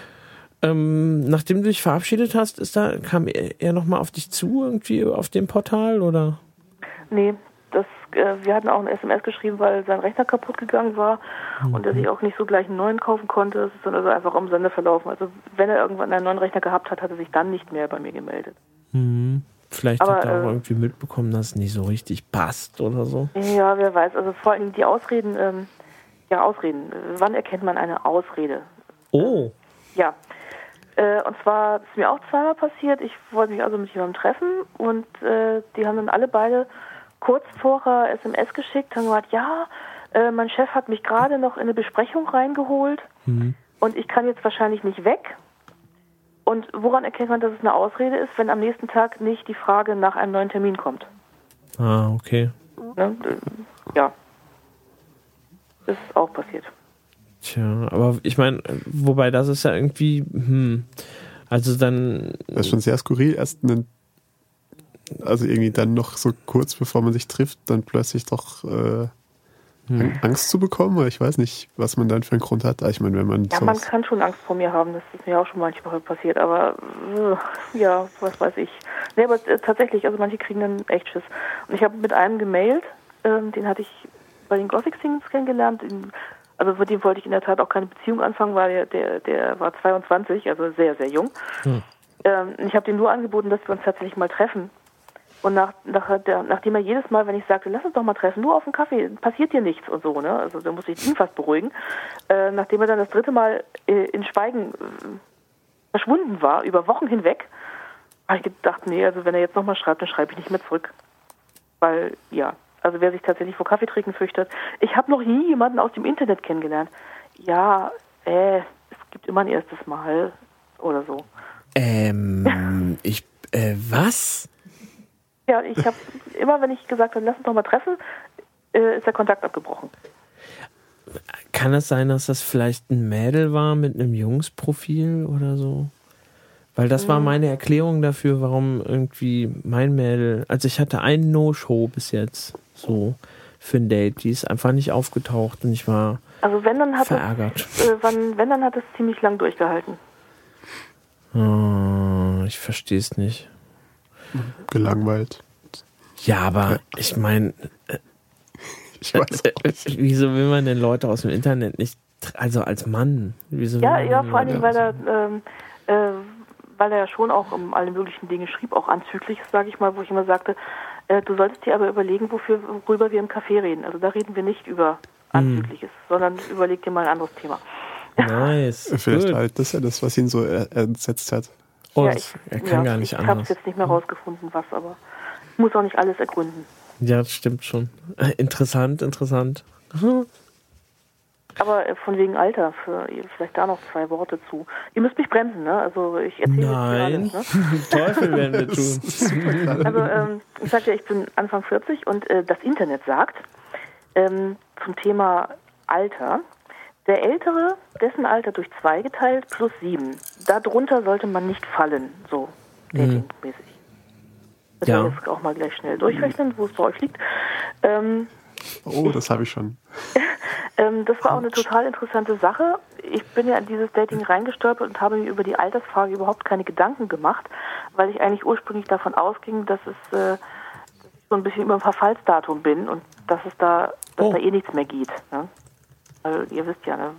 Ähm, nachdem du dich verabschiedet hast, ist da, kam er, er nochmal auf dich zu, irgendwie auf dem Portal, oder? Nee, das, äh, wir hatten auch eine SMS geschrieben, weil sein Rechner kaputt gegangen war und er sich auch nicht so gleich einen neuen kaufen konnte. Es ist dann also einfach am Sende verlaufen. Also wenn er irgendwann einen neuen Rechner gehabt hat, hat er sich dann nicht mehr bei mir gemeldet. Hm. Vielleicht Aber, hat er auch äh, irgendwie mitbekommen, dass es nicht so richtig passt oder so. Ja, wer weiß. Also vor allen Dingen die Ausreden, ähm, ja, Ausreden. Wann erkennt man eine Ausrede? Oh. Ja. Äh, und zwar ist mir auch zweimal passiert. Ich wollte mich also mit jemandem treffen und äh, die haben dann alle beide kurz vorher SMS geschickt, haben gesagt, ja, äh, mein Chef hat mich gerade noch in eine Besprechung reingeholt und ich kann jetzt wahrscheinlich nicht weg. Und woran erkennt man, dass es eine Ausrede ist, wenn am nächsten Tag nicht die Frage nach einem neuen Termin kommt? Ah, okay. Ne? Äh, Ja. ist auch passiert. Tja, aber ich meine, wobei das ist ja irgendwie, hm, also dann. Das ist schon sehr skurril, erst einen, also irgendwie dann noch so kurz bevor man sich trifft, dann plötzlich doch äh, hm. Angst zu bekommen, weil ich weiß nicht, was man dann für einen Grund hat. Ich meine, wenn man ja, man kann schon Angst vor mir haben, das ist mir auch schon manchmal passiert, aber äh, ja, was weiß ich. Nee, aber äh, tatsächlich, also manche kriegen dann echt Schiss. Und ich habe mit einem gemailt, ähm, den hatte ich bei den Gothic Singles kennengelernt. In, also mit dem wollte ich in der Tat auch keine Beziehung anfangen, weil der, der, war 22, also sehr, sehr jung. Hm. Ähm, ich habe dem nur angeboten, dass wir uns tatsächlich mal treffen. Und nach, nach der, nachdem er jedes Mal, wenn ich sagte, lass uns doch mal treffen, nur auf einen Kaffee, passiert dir nichts und so, ne? Also da musste ich ihn fast beruhigen. Äh, nachdem er dann das dritte Mal äh, in Schweigen äh, verschwunden war, über Wochen hinweg, habe ich gedacht, nee, also wenn er jetzt nochmal schreibt, dann schreibe ich nicht mehr zurück. Weil, ja, also wer sich tatsächlich vor Kaffee trinken fürchtet. Ich habe noch nie jemanden aus dem Internet kennengelernt. Ja, äh, es gibt immer ein erstes Mal oder so. Ähm, ich, äh, was? Ja, ich habe immer, wenn ich gesagt habe, lass uns doch mal treffen, äh, ist der Kontakt abgebrochen. Kann es sein, dass das vielleicht ein Mädel war mit einem Jungsprofil oder so? Weil das war mhm. meine Erklärung dafür, warum irgendwie mein Mädel, also ich hatte einen No-Show bis jetzt, so für ein Date, die ist einfach nicht aufgetaucht und ich war also wenn dann hat verärgert. Es, äh, wann, wenn dann hat es ziemlich lang durchgehalten. Oh, ich verstehe es nicht gelangweilt. Ja, aber ich meine, äh, ich weiß äh, wieso will man denn Leute aus dem Internet nicht, also als Mann? Wieso ja, ja, vor allem, weil er, ähm, äh, weil er ja schon auch um alle möglichen Dinge schrieb, auch anzüglich, sage ich mal, wo ich immer sagte, äh, du solltest dir aber überlegen, wofür, worüber wir im Café reden. Also da reden wir nicht über hm. Anzügliches, hm. sondern überleg dir mal ein anderes Thema. Nice. Vielleicht Good. halt, das ist ja das, was ihn so entsetzt hat. Oh, ja, ich, er kann ja, gar nicht ich anders. Ich habe jetzt nicht mehr rausgefunden, was, aber ich muss auch nicht alles ergründen. Ja, das stimmt schon. Äh, interessant, interessant. Aber äh, von wegen Alter, für, vielleicht da noch zwei Worte zu. Ihr müsst mich bremsen, ne? Also ich erzähle Nein. jetzt alles, ne? Teufel werden wir tun. also ähm, ich sagte, ich bin Anfang 40 und äh, das Internet sagt ähm, zum Thema Alter, der Ältere, dessen Alter durch zwei geteilt plus sieben. Darunter sollte man nicht fallen, so mhm. datingmäßig. Das ja. jetzt auch mal gleich schnell durchrechnen, wo es bei euch liegt. Ähm, oh, das habe ich schon. ähm, das war auch eine total interessante Sache. Ich bin ja in dieses Dating reingestolpert und habe mir über die Altersfrage überhaupt keine Gedanken gemacht, weil ich eigentlich ursprünglich davon ausging, dass es äh, so ein bisschen über ein Verfallsdatum bin und dass es da, dass oh. da eh nichts mehr geht. Ne? Also ihr wisst ja, ne?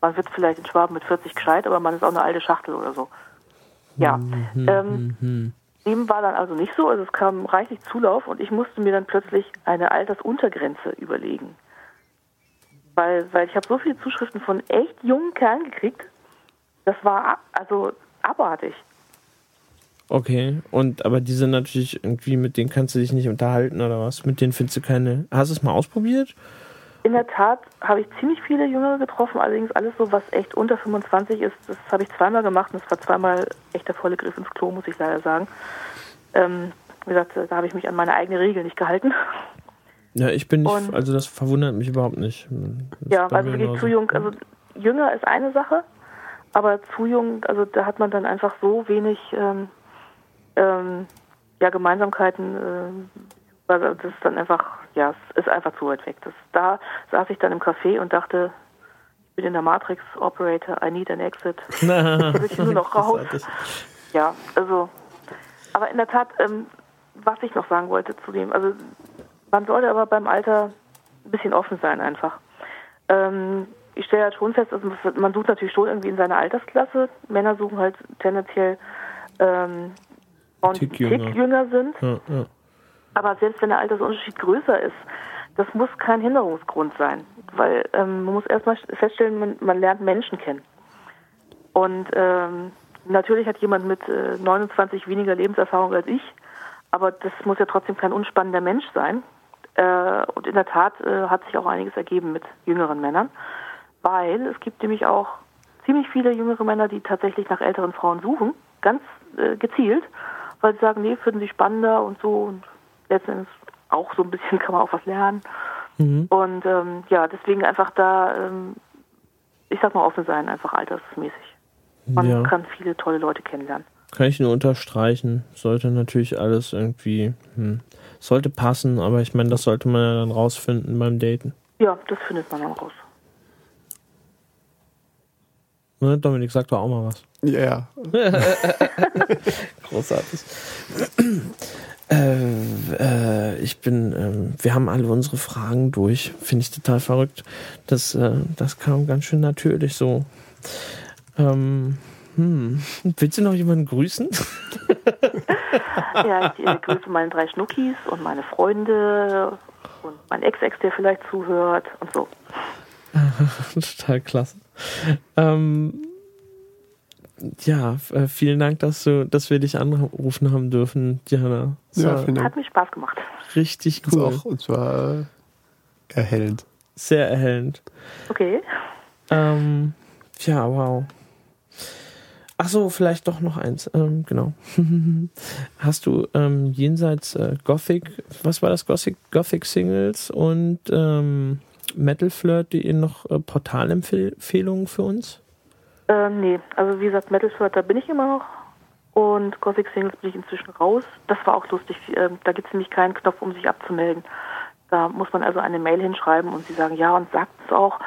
man wird vielleicht in Schwaben mit 40 gescheit, aber man ist auch eine alte Schachtel oder so. Ja. Mhm, ähm, mhm. Dem war dann also nicht so, also es kam reichlich Zulauf und ich musste mir dann plötzlich eine Altersuntergrenze überlegen. Weil, weil ich habe so viele Zuschriften von echt jungen Kerlen gekriegt, das war also abartig. Okay, und aber die sind natürlich irgendwie, mit denen kannst du dich nicht unterhalten oder was? Mit denen findest du keine. Hast du es mal ausprobiert? In der Tat habe ich ziemlich viele Jüngere getroffen, allerdings alles so, was echt unter 25 ist. Das habe ich zweimal gemacht und es war zweimal echt der volle Griff ins Klo, muss ich leider sagen. Ähm, wie gesagt, da habe ich mich an meine eigene Regel nicht gehalten. Ja, ich bin nicht, und, also das verwundert mich überhaupt nicht. Das ja, also wirklich zu jung. Also jünger ist eine Sache, aber zu jung, also da hat man dann einfach so wenig ähm, ähm, ja, Gemeinsamkeiten, äh, also das ist dann einfach, ja, es ist einfach zu weit weg. Das, da saß ich dann im Café und dachte, ich bin in der Matrix Operator, I need an exit. ich will nur noch raus. Ja, also, aber in der Tat, ähm, was ich noch sagen wollte zu dem, also man sollte aber beim Alter ein bisschen offen sein einfach. Ähm, ich stelle halt schon fest, also man sucht natürlich schon irgendwie in seiner Altersklasse. Männer suchen halt tendenziell ähm, Frauen, die Tick jünger sind. Ja, ja. Aber selbst wenn der Altersunterschied größer ist, das muss kein Hinderungsgrund sein, weil ähm, man muss erstmal feststellen, man, man, lernt Menschen kennen. Und ähm, natürlich hat jemand mit äh, 29 weniger Lebenserfahrung als ich, aber das muss ja trotzdem kein unspannender Mensch sein. Äh, und in der Tat äh, hat sich auch einiges ergeben mit jüngeren Männern, weil es gibt nämlich auch ziemlich viele jüngere Männer, die tatsächlich nach älteren Frauen suchen, ganz äh, gezielt, weil sie sagen, nee, finden sie spannender und so und letzten Endes auch so ein bisschen kann man auch was lernen. Mhm. Und ähm, ja, deswegen einfach da, ähm, ich sag mal, offen sein, einfach altersmäßig. Man ja. kann viele tolle Leute kennenlernen. Kann ich nur unterstreichen. Sollte natürlich alles irgendwie, hm, sollte passen, aber ich meine, das sollte man ja dann rausfinden beim Daten. Ja, das findet man dann raus. Ne, Dominik, sag doch auch mal was. Ja. Yeah. Großartig. Äh, äh, ich bin, äh, wir haben alle unsere Fragen durch. Finde ich total verrückt. Das, äh, das kam ganz schön natürlich so. Ähm, hm. Willst du noch jemanden grüßen? ja, ich grüße meine drei Schnuckis und meine Freunde und mein Ex-Ex, der vielleicht zuhört und so. total klasse. Ähm, ja, äh, vielen Dank, dass du, dass wir dich anrufen haben dürfen, Diana. Ja, vielen Dank. Hat mich Spaß gemacht. Richtig cool. Auch, und zwar erhellend. Sehr erhellend. Okay. Ähm, ja, wow. Ach so, vielleicht doch noch eins. Ähm, genau. Hast du ähm, jenseits äh, Gothic, was war das Gothic, Gothic Singles und ähm, Metal Flirt.de noch äh, Portalempfehlungen für uns? Äh, nee, also wie gesagt, Metal Sword, da bin ich immer noch. Und Gothic Singles bin ich inzwischen raus. Das war auch lustig. Äh, da gibt es nämlich keinen Knopf, um sich abzumelden. Da muss man also eine Mail hinschreiben und sie sagen, ja, und sagt es auch,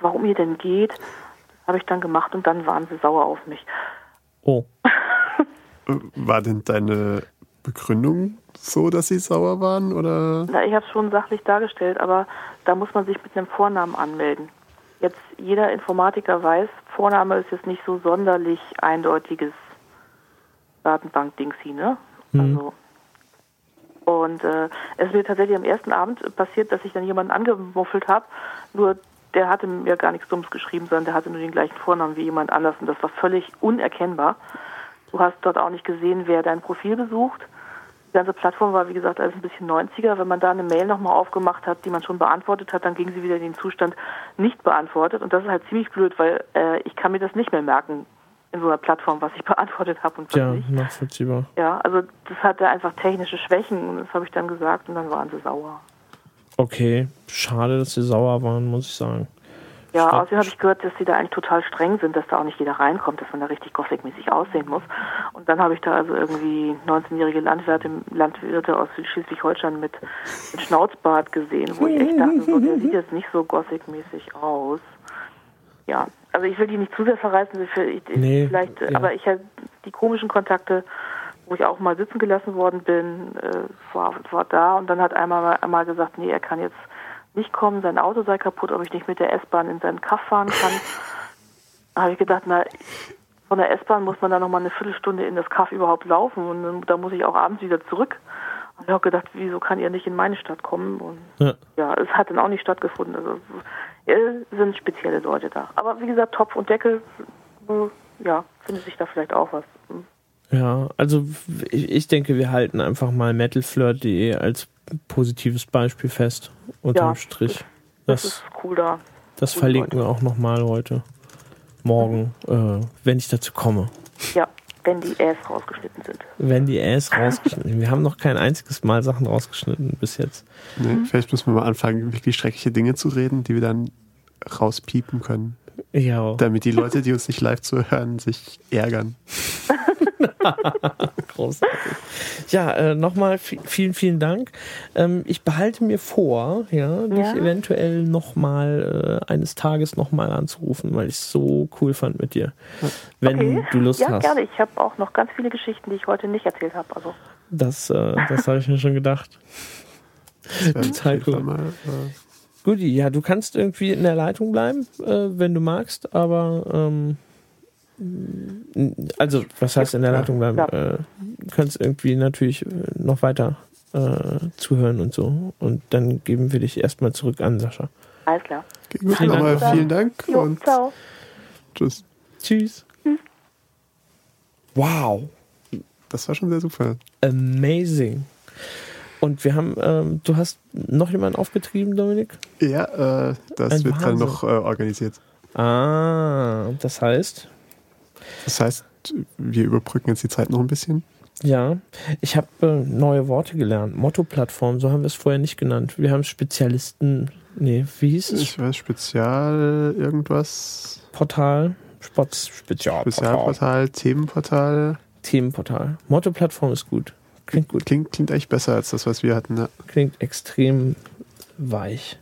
warum ihr denn geht. Das habe ich dann gemacht und dann waren sie sauer auf mich. Oh. War denn deine Begründung so, dass sie sauer waren? Oder? Na, ich habe es schon sachlich dargestellt, aber da muss man sich mit einem Vornamen anmelden jetzt jeder Informatiker weiß, Vorname ist jetzt nicht so sonderlich eindeutiges Datenbank-Dings hier, ne? Mhm. Also, und äh, es ist mir tatsächlich am ersten Abend passiert, dass ich dann jemanden angemuffelt habe, nur der hatte mir gar nichts Dummes geschrieben, sondern der hatte nur den gleichen Vornamen wie jemand anders und das war völlig unerkennbar. Du hast dort auch nicht gesehen, wer dein Profil besucht ganze Plattform war, wie gesagt, alles ein bisschen 90er. Wenn man da eine Mail nochmal aufgemacht hat, die man schon beantwortet hat, dann ging sie wieder in den Zustand nicht beantwortet. Und das ist halt ziemlich blöd, weil äh, ich kann mir das nicht mehr merken in so einer Plattform, was ich beantwortet habe und was ja, nicht. nachvollziehbar. Ja, also das hatte einfach technische Schwächen und das habe ich dann gesagt und dann waren sie sauer. Okay, schade, dass sie sauer waren, muss ich sagen. Ja, außerdem habe ich gehört, dass sie da eigentlich total streng sind, dass da auch nicht jeder reinkommt, dass man da richtig Gothic-mäßig aussehen muss. Und dann habe ich da also irgendwie 19-jährige Landwirte, Landwirte aus Schleswig-Holstein mit, mit Schnauzbart gesehen, wo ich echt dachte, so, der sieht jetzt nicht so Gothic-mäßig aus. Ja, also ich will die nicht zu sehr verreißen, ich, nee, vielleicht, ja. aber ich habe die komischen Kontakte, wo ich auch mal sitzen gelassen worden bin, äh, war, war da und dann hat einmal einmal gesagt, nee, er kann jetzt nicht kommen, sein Auto sei kaputt, ob ich nicht mit der S-Bahn in seinen Kaff fahren kann. Da habe ich gedacht, na, von der S-Bahn muss man dann nochmal eine Viertelstunde in das Kaff überhaupt laufen und dann, da muss ich auch abends wieder zurück. Und ich habe gedacht, wieso kann ihr nicht in meine Stadt kommen? Und ja, ja es hat dann auch nicht stattgefunden. Also es sind spezielle Leute da. Aber wie gesagt, Topf und Deckel, ja, findet sich da vielleicht auch was. Hm. Ja, also ich denke, wir halten einfach mal metalflirt.de als positives Beispiel fest, unterm ja, Strich. Das, das, ist cool da. Das cool verlinken wir auch nochmal heute. Morgen, mhm. äh, wenn ich dazu komme. Ja, wenn die Äs rausgeschnitten sind. Wenn die Äs rausgeschnitten sind. Wir haben noch kein einziges Mal Sachen rausgeschnitten bis jetzt. Nee, mhm. Vielleicht müssen wir mal anfangen, wirklich schreckliche Dinge zu reden, die wir dann rauspiepen können. Ja. Damit die Leute, die uns nicht live zuhören, sich ärgern. Großartig. Ja, äh, nochmal vielen, vielen Dank. Ähm, ich behalte mir vor, ja, dich ja. eventuell nochmal äh, eines Tages nochmal anzurufen, weil ich es so cool fand mit dir. Wenn okay. du Lust ja, hast. Ja, gerne. Ich habe auch noch ganz viele Geschichten, die ich heute nicht erzählt habe. Also. Das, äh, das habe ich mir schon gedatt. Total cool. Mal, äh Guti, ja, du kannst irgendwie in der Leitung bleiben, äh, wenn du magst, aber ähm, also, was heißt in der Leitung bleiben? Ja. Äh, du kannst irgendwie natürlich äh, noch weiter äh, zuhören und so. Und dann geben wir dich erstmal zurück an Sascha. Alles klar. Okay, gut, vielen, Dank. vielen Dank. Jo, und ciao. Tschüss. Tschüss. Hm. Wow. Das war schon sehr super. Amazing. Und wir haben, ähm, du hast noch jemanden aufgetrieben, Dominik? Ja, äh, das Ein wird dann noch äh, organisiert. Ah, das heißt? Das heißt, wir überbrücken jetzt die Zeit noch ein bisschen. Ja, ich habe äh, neue Worte gelernt. Motto-Plattform, so haben wir es vorher nicht genannt. Wir haben Spezialisten, nee, wie hieß es? Ich weiß, Spezial irgendwas. Portal, Spots, Spezialportal. Spezialportal, Themenportal. Themenportal. Motto-Plattform ist gut. Klingt gut. Klingt, klingt echt besser als das, was wir hatten. Ja. Klingt extrem weich.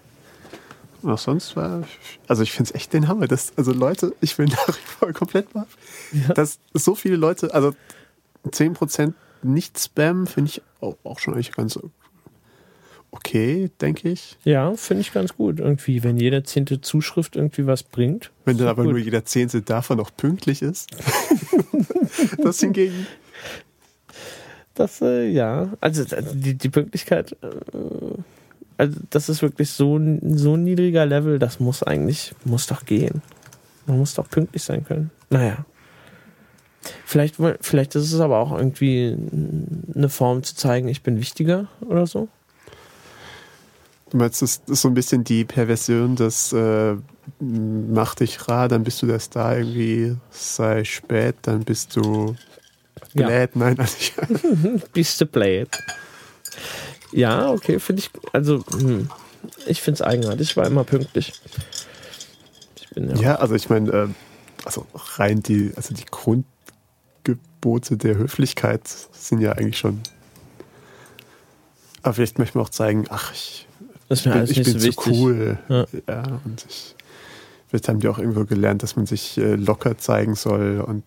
Auch sonst war, also ich finde es echt den Hammer. Das, also Leute, ich bin nach wie vor komplett mal, Ja. dass so viele Leute, also 10% nicht Spam finde ich auch, auch schon eigentlich ganz okay, denke ich. Ja, finde ich ganz gut. Irgendwie, wenn jede zehnte Zuschrift irgendwie was bringt. Wenn dann aber gut. nur jeder Zehnte davon noch pünktlich ist. das hingegen, Das, äh, ja. Also die, die Pünktlichkeit, äh, also das ist wirklich so, ein- so ein niedriger Level, das muss eigentlich, muss doch gehen. Man muss doch pünktlich sein können. Naja. Vielleicht, vielleicht ist es aber auch irgendwie eine Form zu zeigen, ich bin wichtiger oder so. du meinst, das ist so ein bisschen die Perversion des äh, mach dich rar, dann bist du der Star irgendwie, sei spät, dann bist du Ja. blöd. Nein, also ich, Bist du blöd. Ja, okay, finde ich, also, hm, ich finde es eigenartig. Ich war immer pünktlich. Ich bin ja. Ja, also ich meine, äh, also rein die, also die Grundgebote der Höflichkeit sind ja eigentlich schon. Aber vielleicht möchte man auch zeigen, ach, ich mir bin, ich bin so zu wichtig. cool. Ja. Ja. und ich, vielleicht haben die auch irgendwo gelernt, dass man sich äh, locker zeigen soll und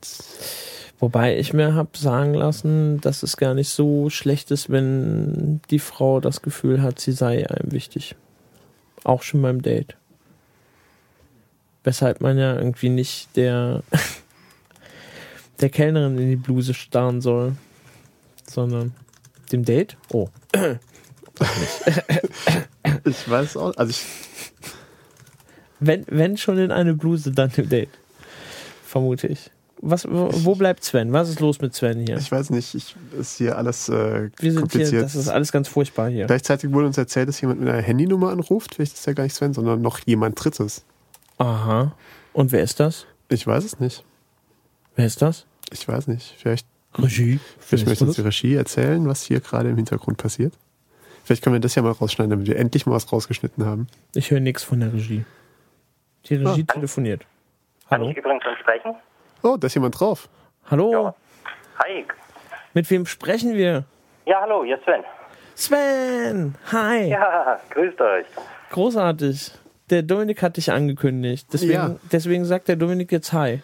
Wobei ich mir habe sagen lassen, dass es gar nicht so schlecht ist, wenn die Frau das Gefühl hat, sie sei einem wichtig. Auch schon beim Date. Weshalb man ja irgendwie nicht der, der Kellnerin in die Bluse starren soll, sondern dem Date? Oh. ich weiß auch, also ich, Wenn, wenn schon in eine Bluse, dann im Date. Vermute ich. Was, wo, wo bleibt Sven? Was ist los mit Sven hier? ich weiß nicht, ich ist hier alles äh, Wir sind kompliziert. hier, das ist alles ganz furchtbar hier. Gleichzeitig wurde uns erzählt, dass jemand mit einer Handynummer anruft. Vielleicht ist ja gar nicht Sven, sondern noch jemand Drittes. Aha. Und wer ist das? Ich weiß es nicht. Wer ist das? Ich weiß nicht. Vielleicht, Regie. vielleicht möchte uns die Regie erzählen, was hier gerade im Hintergrund passiert. Vielleicht können wir das ja mal rausschneiden, damit wir endlich mal was rausgeschnitten haben. Ich höre nichts von der Regie. Die Regie Ah. telefoniert. Kann Hallo? ich übrigens schon sprechen? Oh, da ist jemand drauf. Hallo? Ja. Hi. Mit wem sprechen wir? Ja, hallo, hier ist Sven. Sven! Hi! Ja, grüßt euch. Großartig. Der Dominik hat dich angekündigt. Deswegen, Ja. deswegen sagt der Dominik jetzt Hi.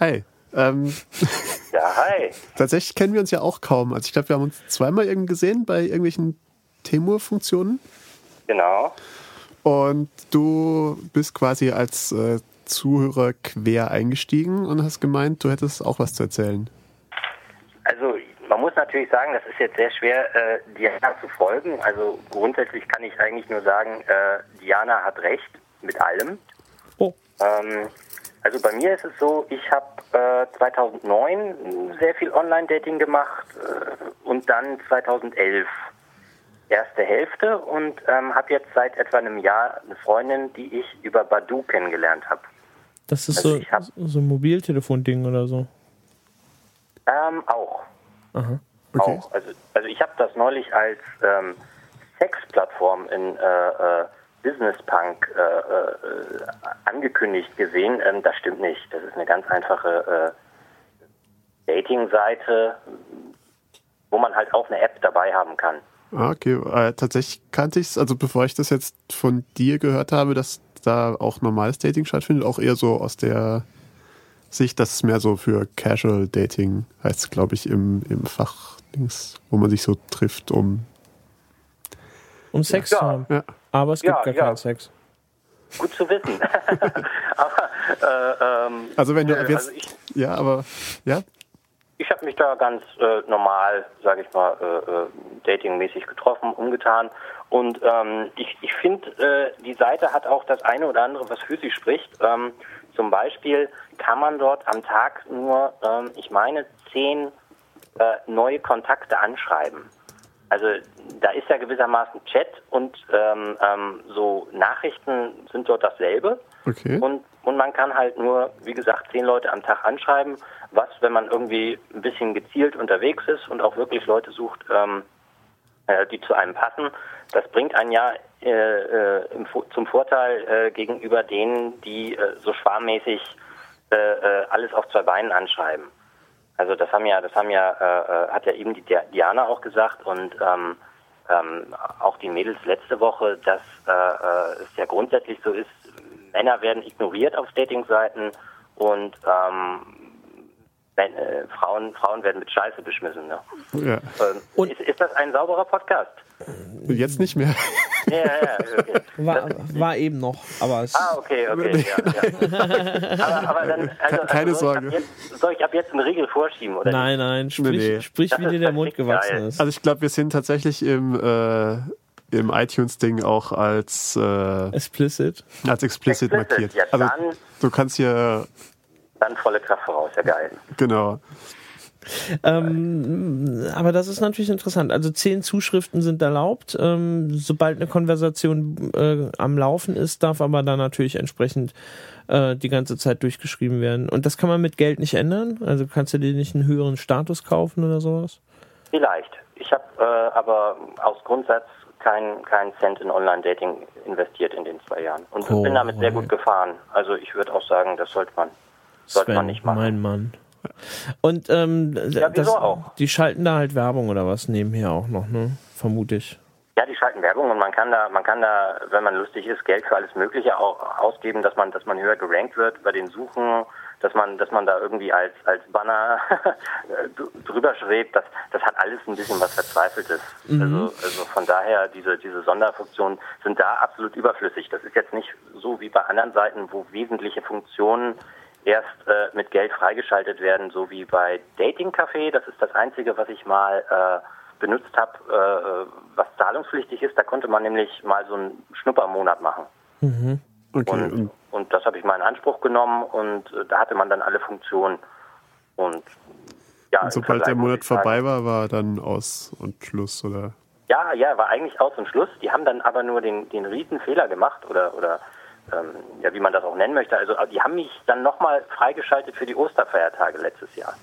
Hi. Ähm, Ja, hi. tatsächlich kennen wir uns ja auch kaum. Also ich glaube, wir haben uns zweimal irgendwie gesehen bei irgendwelchen Temur-Funktionen. Genau. Und du bist quasi als äh, Zuhörer quer eingestiegen und hast gemeint, du hättest auch was zu erzählen. Also, man muss natürlich sagen, das ist jetzt sehr schwer, äh, Diana zu folgen. Also, grundsätzlich kann ich eigentlich nur sagen, äh, Diana hat recht mit allem. Oh, Ähm, also bei mir ist es so, ich habe äh, 2009 sehr viel Online-Dating gemacht äh, und dann 2011 erste Hälfte und ähm, habe jetzt seit etwa einem Jahr eine Freundin, die ich über Badu kennengelernt habe. Das ist Also so, ich hab- so ein Mobiltelefon-Ding oder so. Ähm, auch. Aha. Okay. Auch. Also, also ich habe das neulich als ähm, Sexplattform in äh, äh, Business Punk äh, äh, angekündigt gesehen. Ähm, das stimmt nicht. Das ist eine ganz einfache äh, Dating-Seite, wo man halt auch eine App dabei haben kann. Ah, okay. Äh, tatsächlich kannte ich es, also bevor ich das jetzt von dir gehört habe, dass da auch normales Dating stattfindet, auch eher so aus der Sicht, dass es mehr so für Casual Dating heißt, glaube ich, im, im Fachdings, wo man sich so trifft, um. Um Sex Ja. zu haben. Ja. Aber es gibt Ja, gar ja. keinen Sex. Gut zu wissen. aber äh, ähm, Also wenn du ab jetzt. also ich, ja, aber ja. Ich habe mich da ganz äh, normal, sage ich mal, äh, äh, datingmäßig getroffen, umgetan. Und ähm, ich, ich finde, äh, die Seite hat auch das eine oder andere, was für sie spricht. Ähm, zum Beispiel kann man dort am Tag nur, ähm, ich meine, zehn äh, neue Kontakte anschreiben. Also da ist ja gewissermaßen Chat und ähm, ähm, so Nachrichten sind dort dasselbe. Okay. Und, und man kann halt nur, wie gesagt, zehn Leute am Tag anschreiben, was, wenn man irgendwie ein bisschen gezielt unterwegs ist und auch wirklich Leute sucht, ähm, äh, die zu einem passen, das bringt einen ja äh, äh, zum Vorteil äh, gegenüber denen, die äh, so schwarmmäßig alles auf zwei Beinen anschreiben. Also das haben ja, das haben ja, hat ja eben die Diana auch gesagt und ähm, ähm, auch die Mädels letzte Woche, dass äh, es ja grundsätzlich so ist, Männer werden ignoriert auf Datingseiten und ähm, wenn, äh, Frauen, Frauen werden mit Scheiße beschmissen. Ne? Ja. Ähm, ist, ist das ein sauberer Podcast? Jetzt nicht mehr. Ja, ja, okay. war, war, eben noch, aber es Ah, okay, okay. Ja, ja. aber, aber dann, also, Keine also soll Sorge. Ich jetzt, soll ich ab jetzt einen Riegel vorschieben? Oder nein, nein, sprich, nee. sprich wie dir der Mund gewachsen geil. ist. Also ich glaube, wir sind tatsächlich im, äh, im iTunes-Ding auch als äh, explicit, als explicit, explicit markiert. Ja, also du kannst hier dann volle Kraft voraus, ja geil. Genau. Ähm, aber das ist natürlich interessant. Also zehn Zuschriften sind erlaubt. Ähm, sobald eine Konversation äh, am Laufen ist, darf aber dann natürlich entsprechend äh, die ganze Zeit durchgeschrieben werden. Und das kann man mit Geld nicht ändern? Also kannst du dir nicht einen höheren Status kaufen oder sowas? Vielleicht. Ich habe äh, aber aus Grundsatz keinen kein Cent in Online-Dating investiert in den zwei Jahren. Und oh, bin damit sehr gut gefahren. Also ich würde auch sagen, das sollte man, sollte man nicht machen. Mein Mann. Und ähm, ja, das, auch? die schalten da halt Werbung oder was nebenher auch noch, ne? Vermute ich. Ja, die schalten Werbung und man kann da, man kann da, wenn man lustig ist, Geld für alles Mögliche auch ausgeben, dass man, dass man höher gerankt wird bei den Suchen, dass man, dass man da irgendwie als als Banner drüber schwebt. Das, das hat alles ein bisschen was Verzweifeltes. Mhm. Also, also von daher diese diese Sonderfunktionen sind da absolut überflüssig. Das ist jetzt nicht so wie bei anderen Seiten, wo wesentliche Funktionen erst äh, mit Geld freigeschaltet werden, so wie bei Dating Café. Das ist das Einzige, was ich mal äh, benutzt habe, äh, was zahlungspflichtig ist. Da konnte man nämlich mal so einen Schnuppermonat machen. Mhm. Okay. Und, und das habe ich mal in Anspruch genommen und äh, da hatte man dann alle Funktionen. Und ja, und sobald der Monat vorbei war, war dann Aus und Schluss, oder? Ja, ja, war eigentlich Aus und Schluss. Die haben dann aber nur den, den riesen Fehler gemacht oder, oder ähm, ja, wie man das auch nennen möchte. Also die haben mich dann nochmal freigeschaltet für die Osterfeiertage letztes Jahr.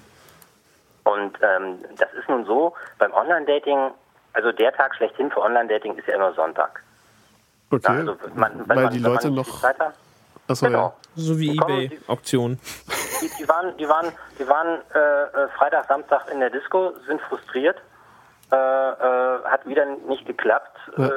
Und ähm, das ist nun so, beim Online-Dating, also der Tag schlechthin für Online-Dating ist ja immer Sonntag. Okay, ja, also man, weil man, die Leute noch... Achso, genau. ja. So wie Ebay-Auktionen. Die, die, waren, die waren, die waren äh, äh, Freitag, Samstag in der Disco, sind frustriert, äh, äh, hat wieder nicht geklappt. Ja. Äh,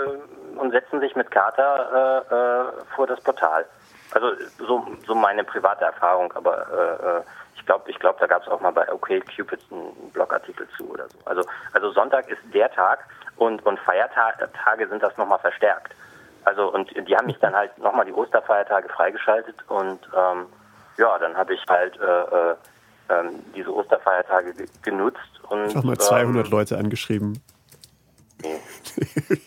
und setzen sich mit Kater äh, äh, vor das Portal. Also so, so meine private Erfahrung, aber ich glaube, ich glaub, da gab es auch mal bei OkCupid einen Blogartikel zu oder so. Also, also Sonntag ist der Tag und, und Feiertage sind das nochmal verstärkt. Also und die haben mich dann halt nochmal die Osterfeiertage freigeschaltet und ähm, ja, dann habe ich halt äh, äh, ähm, diese Osterfeiertage genutzt und nochmal 200 ähm, Leute angeschrieben. Nee.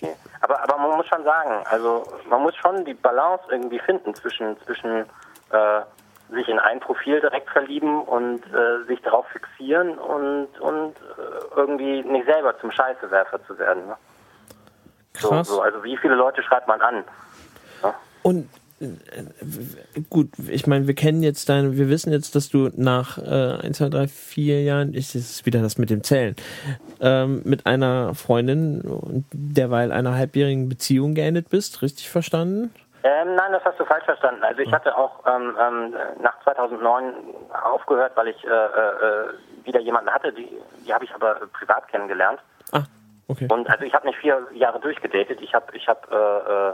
nee. Aber, aber man muss schon sagen, also man muss schon die Balance irgendwie finden zwischen, zwischen äh, sich in ein Profil direkt verlieben und äh, sich darauf fixieren und, und äh, irgendwie nicht selber zum Scheißewerfer zu werden. Ne? Krass. So, so, also wie viele Leute schreibt man an? Ne? Und gut, ich meine, wir kennen jetzt deine, wir wissen jetzt, dass du nach äh, 1, 2, 3, 4 Jahren, ich, ist wieder das mit dem Zählen, ähm, mit einer Freundin und derweil einer halbjährigen Beziehung geendet bist, richtig verstanden? Ähm, nein, das hast du falsch verstanden. Also ich hatte auch ähm, ähm, nach 2009 aufgehört, weil ich äh, äh, wieder jemanden hatte, die, die habe ich aber privat kennengelernt. Ah, okay. Und also ich habe nicht vier Jahre durchgedatet. Ich habe ich hab, äh, äh,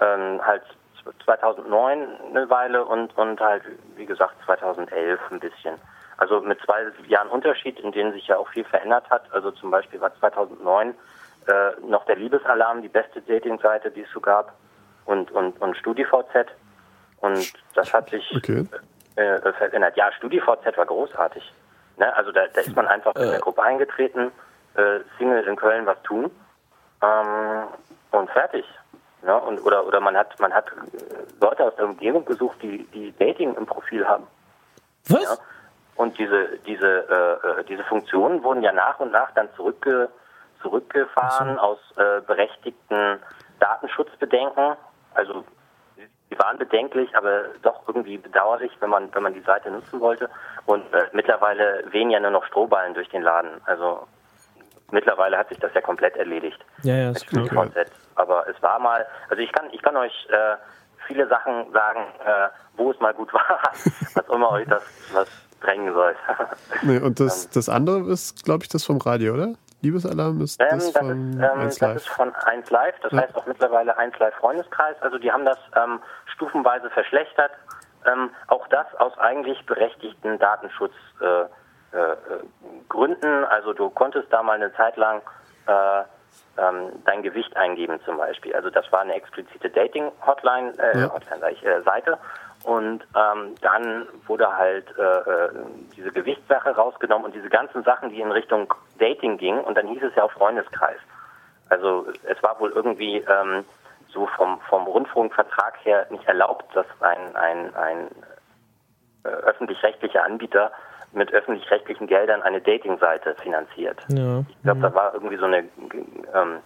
ähm, halt 2009 eine Weile und, und halt, wie gesagt, 2011 ein bisschen. Also mit zwei Jahren Unterschied, in denen sich ja auch viel verändert hat. Also zum Beispiel war 2009 äh, noch der Liebesalarm die beste Dating-Seite, die es so gab und, und, und StudiVZ. Und das hat sich okay. äh, äh verändert. Ja, StudiVZ war großartig. Ne? Also da, da ist man einfach in der äh. Gruppe eingetreten, äh, Single in Köln was tun ähm, und fertig. Ja, und, oder, oder man hat, man hat Leute aus der Umgebung gesucht, die, die Dating im Profil haben. Was? Ja, und diese, diese, äh, äh, diese Funktionen wurden ja nach und nach dann zurückge, zurückgefahren so. aus äh, berechtigten Datenschutzbedenken. Also die waren bedenklich, aber doch irgendwie bedauerlich, wenn man, wenn man die Seite nutzen wollte. Und äh, mittlerweile wehen ja nur noch Strohballen durch den Laden. Also mittlerweile hat sich das ja komplett erledigt. Ja, ja, ist klar. StudiVZ. Aber es war mal, also ich kann, ich kann euch äh, viele Sachen sagen, äh, wo es mal gut war, was immer euch das was drängen soll. Nee, und das, das andere ist, glaube ich, das vom Radio, oder? Liebesalarm ist Ähm, das das, von ist, ähm, 1 das Live. ist von 1 Live, das Ja. heißt auch mittlerweile 1 Live Freundeskreis. Also die haben das ähm, stufenweise verschlechtert. Ähm, auch das aus eigentlich berechtigten Datenschutzgründen. Äh, äh, Gründen. also du konntest da mal eine Zeit lang äh, ähm, dein Gewicht eingeben zum Beispiel. Also das war eine explizite Dating-Hotline, äh, Ja. Hotline ich, äh, Seite. Und ähm, dann wurde halt äh, äh, diese Gewichtssache rausgenommen und diese ganzen Sachen, die in Richtung Dating gingen. Und dann hieß es ja auch Freundeskreis. Also es war wohl irgendwie ähm, so vom, vom Rundfunkvertrag her nicht erlaubt, dass ein, ein, ein äh, öffentlich-rechtlicher Anbieter mit öffentlich-rechtlichen Geldern eine Dating-Seite finanziert. Ja. Ich glaube, da war irgendwie so eine ähm,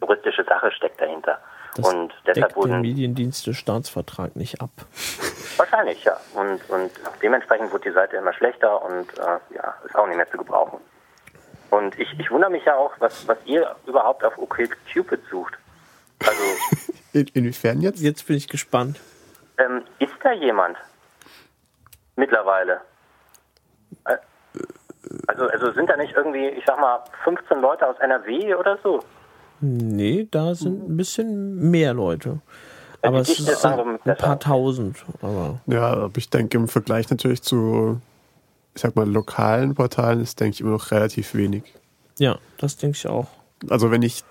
juristische Sache steckt dahinter. Das und deshalb deckt den wurden Mediendienste-Staatsvertrag nicht ab. wahrscheinlich ja und und dementsprechend wurde die Seite immer schlechter und äh, ja ist auch nicht mehr zu gebrauchen. Und ich, ich wundere mich ja auch, was was ihr überhaupt auf OkCupid sucht. Also In, inwiefern jetzt? Jetzt bin ich gespannt. ähm, ist da jemand mittlerweile? Also, also sind da nicht irgendwie, ich sag mal, 15 Leute aus NRW oder so? Nee, da sind ein bisschen mehr Leute. Aber es ist ein besser. paar tausend. Aber Ja, aber ich denke, im Vergleich natürlich zu, ich sag mal, lokalen Portalen ist, denke ich, immer noch relativ wenig. ja, das denke ich auch. Also wenn ich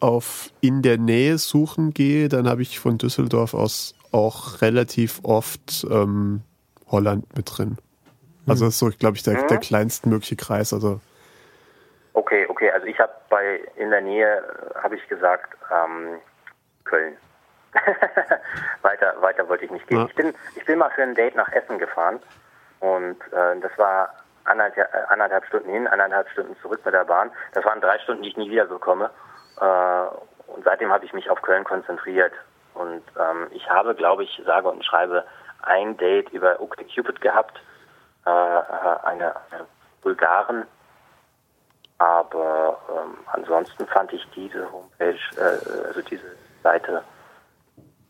auf in der Nähe suchen gehe, dann habe ich von Düsseldorf aus auch relativ oft ähm, Holland mit drin. Also das ist so, glaube ich, der, der kleinstmögliche Kreis. Also Okay, okay, also ich habe bei in der Nähe, äh, habe ich gesagt, ähm, Köln. weiter, weiter wollte ich nicht gehen. Ja. Ich, bin, ich bin mal für ein Date nach Essen gefahren und äh, das war anderthalb, äh, anderthalb Stunden hin, anderthalb Stunden zurück mit der Bahn. Das waren drei Stunden, die ich nie wieder bekomme. Äh, und seitdem habe ich mich auf Köln konzentriert. Und ähm, ich habe, glaube ich, sage und schreibe ein Date über OkCupid gehabt, äh, eine, eine Bulgaren, aber ähm, ansonsten fand ich diese Homepage, äh, also diese Seite,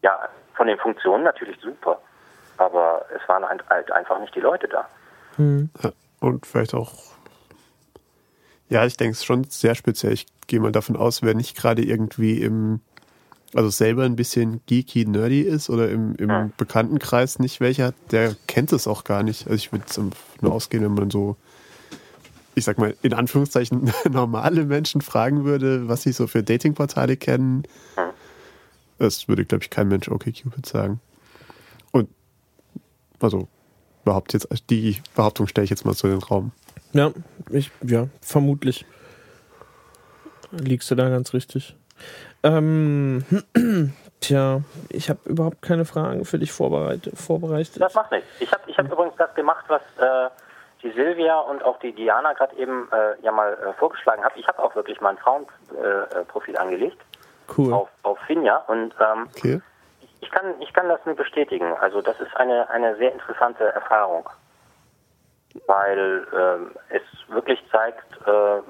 ja, von den Funktionen natürlich super. Aber es waren halt, einfach nicht die Leute da. ja, und vielleicht auch, ja, ich denke es ist schon sehr speziell. Ich gehe mal davon aus, wer nicht gerade irgendwie im, also selber ein bisschen geeky, nerdy ist oder im, im Hm. Bekanntenkreis nicht welche hat, der kennt es auch gar nicht. Also ich würde nur ausgehen, wenn man so ich sag mal, in Anführungszeichen normale Menschen fragen würde, was sie so für Datingportale kennen, das würde, glaube ich, kein Mensch OkCupid sagen. Und also überhaupt jetzt, die Behauptung stelle ich jetzt mal so in den Raum. Ja, ich, ja, vermutlich. Liegst du da ganz richtig. Ähm, tja, ich habe überhaupt keine Fragen für dich vorbereitet. vorbereitet. Das macht nichts. Ich habe ich hab übrigens das gemacht, was äh, die Silvia und auch die Diana gerade eben äh, ja mal äh, vorgeschlagen haben. Ich habe auch wirklich mal ein Frauenprofil äh, äh, angelegt Cool. auf, auf Finja und ähm, Okay. ich kann, ich kann das nur bestätigen. Also das ist eine, eine sehr interessante Erfahrung, weil ähm, es wirklich zeigt, ähm,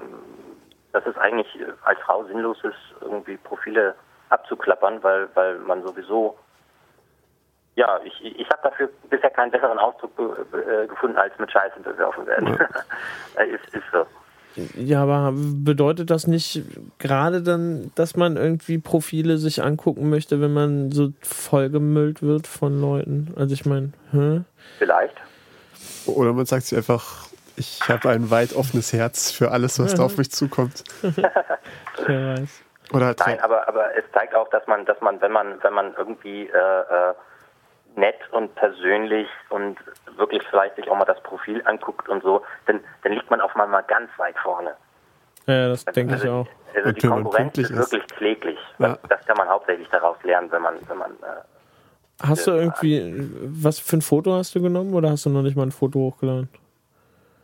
dass es eigentlich als Frau sinnlos ist, irgendwie Profile abzuklappern, weil, weil man sowieso, ja, ich, ich habe dafür bisher keinen besseren Ausdruck be, be, äh, gefunden, als mit Scheiße bewerfen werden. ist, ist so. Ja, aber bedeutet das nicht gerade dann, dass man irgendwie Profile sich angucken möchte, wenn man so vollgemüllt wird von Leuten? Also ich meine, hä? Vielleicht. Oder man sagt sich einfach, ich habe ein weit offenes Herz für alles, was da auf mich zukommt. Wer weiß. Oder Nein, aber, aber es zeigt auch, dass man, dass man, wenn man, wenn man irgendwie äh, äh, nett und persönlich und wirklich vielleicht sich auch mal das Profil anguckt und so, dann, dann liegt man auf einmal ganz weit vorne. Ja, das denke ich also, auch. Also Und die Konkurrenz ist ist. wirklich kläglich. Ja. Das kann man hauptsächlich daraus lernen, wenn man, wenn man äh, Hast du irgendwie, was für ein Foto hast du genommen oder hast du noch nicht mal ein Foto hochgeladen?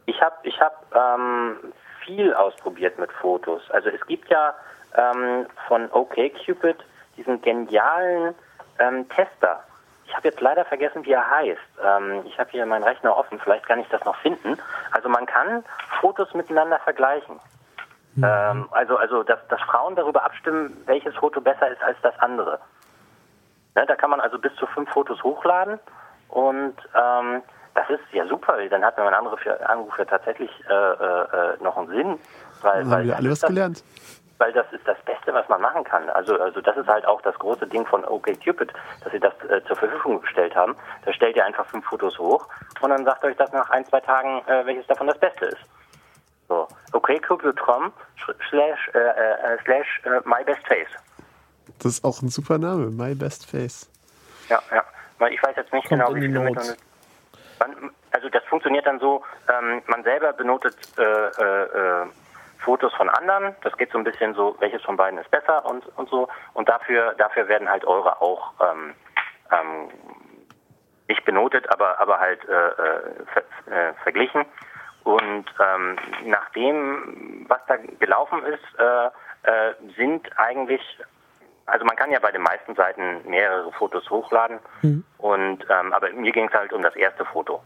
Ich habe ich hab, ähm, viel ausprobiert mit Fotos. Also es gibt ja ähm, von OkCupid diesen genialen ähm, Tester. Ich habe jetzt leider vergessen, wie er heißt. Ähm, ich habe hier meinen Rechner offen, vielleicht kann ich das noch finden. Also man kann Fotos miteinander vergleichen. Ähm, also, also dass, dass Frauen darüber abstimmen, welches Foto besser ist als das andere. Ne, da kann man also bis zu fünf Fotos hochladen und ähm, das ist ja super, dann hat mein Anruf ja, Anruf ja tatsächlich äh, äh, noch einen Sinn. Weil, Dann weil haben wir alle was das, gelernt. weil das ist das Beste, was man machen kann. Also, also das ist halt auch das große Ding von OkCupid, dass sie das äh, zur Verfügung gestellt haben. Da stellt ihr einfach fünf Fotos hoch und dann sagt euch das nach ein, zwei Tagen, äh, welches davon das Beste ist. So, okcupid.com slash, äh, äh, slash äh, mybestface. Das ist auch ein super Name, My Best Face. Ja, ja. Weil ich weiß jetzt nicht Kommt genau, wie viele. Methoden- Man, also das funktioniert dann so, ähm, man selber benotet äh, äh, äh, Fotos von anderen. Das geht so ein bisschen so, welches von beiden ist besser und, und so. Und dafür, dafür werden halt eure auch ähm, ähm, nicht benotet, aber, aber halt äh, äh, ver, verglichen. Und ähm, nach dem, was da gelaufen ist, äh, äh, sind eigentlich, also man kann ja bei den meisten Seiten mehrere Fotos hochladen. Und ähm, aber mir ging es halt um das erste Foto,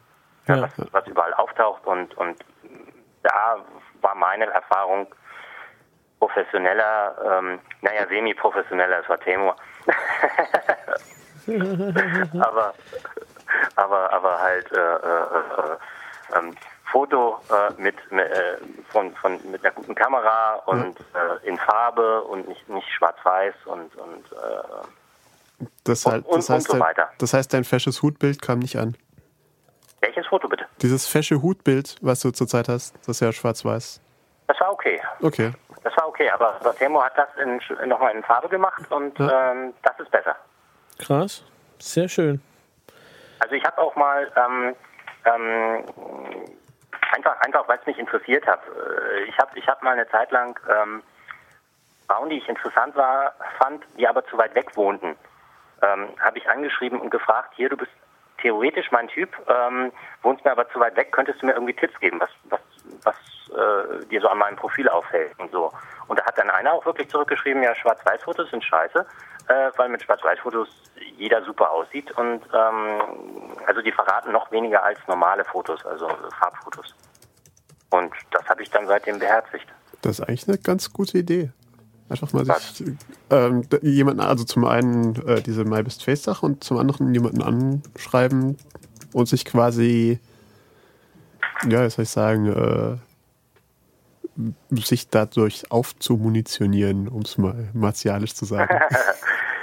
ja, Ja. was, was überall auftaucht. Und und da war meine Erfahrung professioneller, ähm, naja, semi-professioneller, es war Temur. aber, aber, aber halt äh, äh, äh, ähm, Foto äh, mit, mit, äh, von, von, mit einer guten Kamera und äh, in Farbe und nicht, nicht schwarz-weiß und, und äh, Das, Und- halt, und- das, heißt, und so dein, weiter. das heißt, dein fesches Hutbild kam nicht an. welches Foto bitte? Dieses fesche Hutbild, was du zurzeit hast, das ist ja schwarz-weiß. Das war okay. Okay. Das war okay, aber Temo hat das nochmal in Farbe gemacht und Ja. ähm, das ist besser. Krass. Sehr schön. Also ich habe auch mal ähm, ähm, einfach, einfach weil es mich interessiert hat. äh, Ich habe ich hab mal eine Zeit lang ähm, Frauen, die ich interessant war, fand, die aber zu weit weg wohnten, ähm, habe ich angeschrieben und gefragt, hier, du bist theoretisch mein Typ, ähm, wohnst mir aber zu weit weg, könntest du mir irgendwie Tipps geben, was, was, was äh, dir so an meinem Profil auffällt und so. Und da hat dann einer auch wirklich zurückgeschrieben, ja, Schwarz-Weiß-Fotos sind scheiße, äh, weil mit Schwarz-Weiß-Fotos jeder super aussieht und ähm, also die verraten noch weniger als normale Fotos, also Farbfotos. Und das habe ich dann seitdem beherzigt. Das ist eigentlich eine ganz gute Idee. Einfach mal sich ähm, jemanden, also zum einen äh, diese My Best Face Sache und zum anderen jemanden anschreiben und sich quasi, ja, wie soll ich sagen, äh, sich dadurch aufzumunitionieren, um es mal martialisch zu sagen.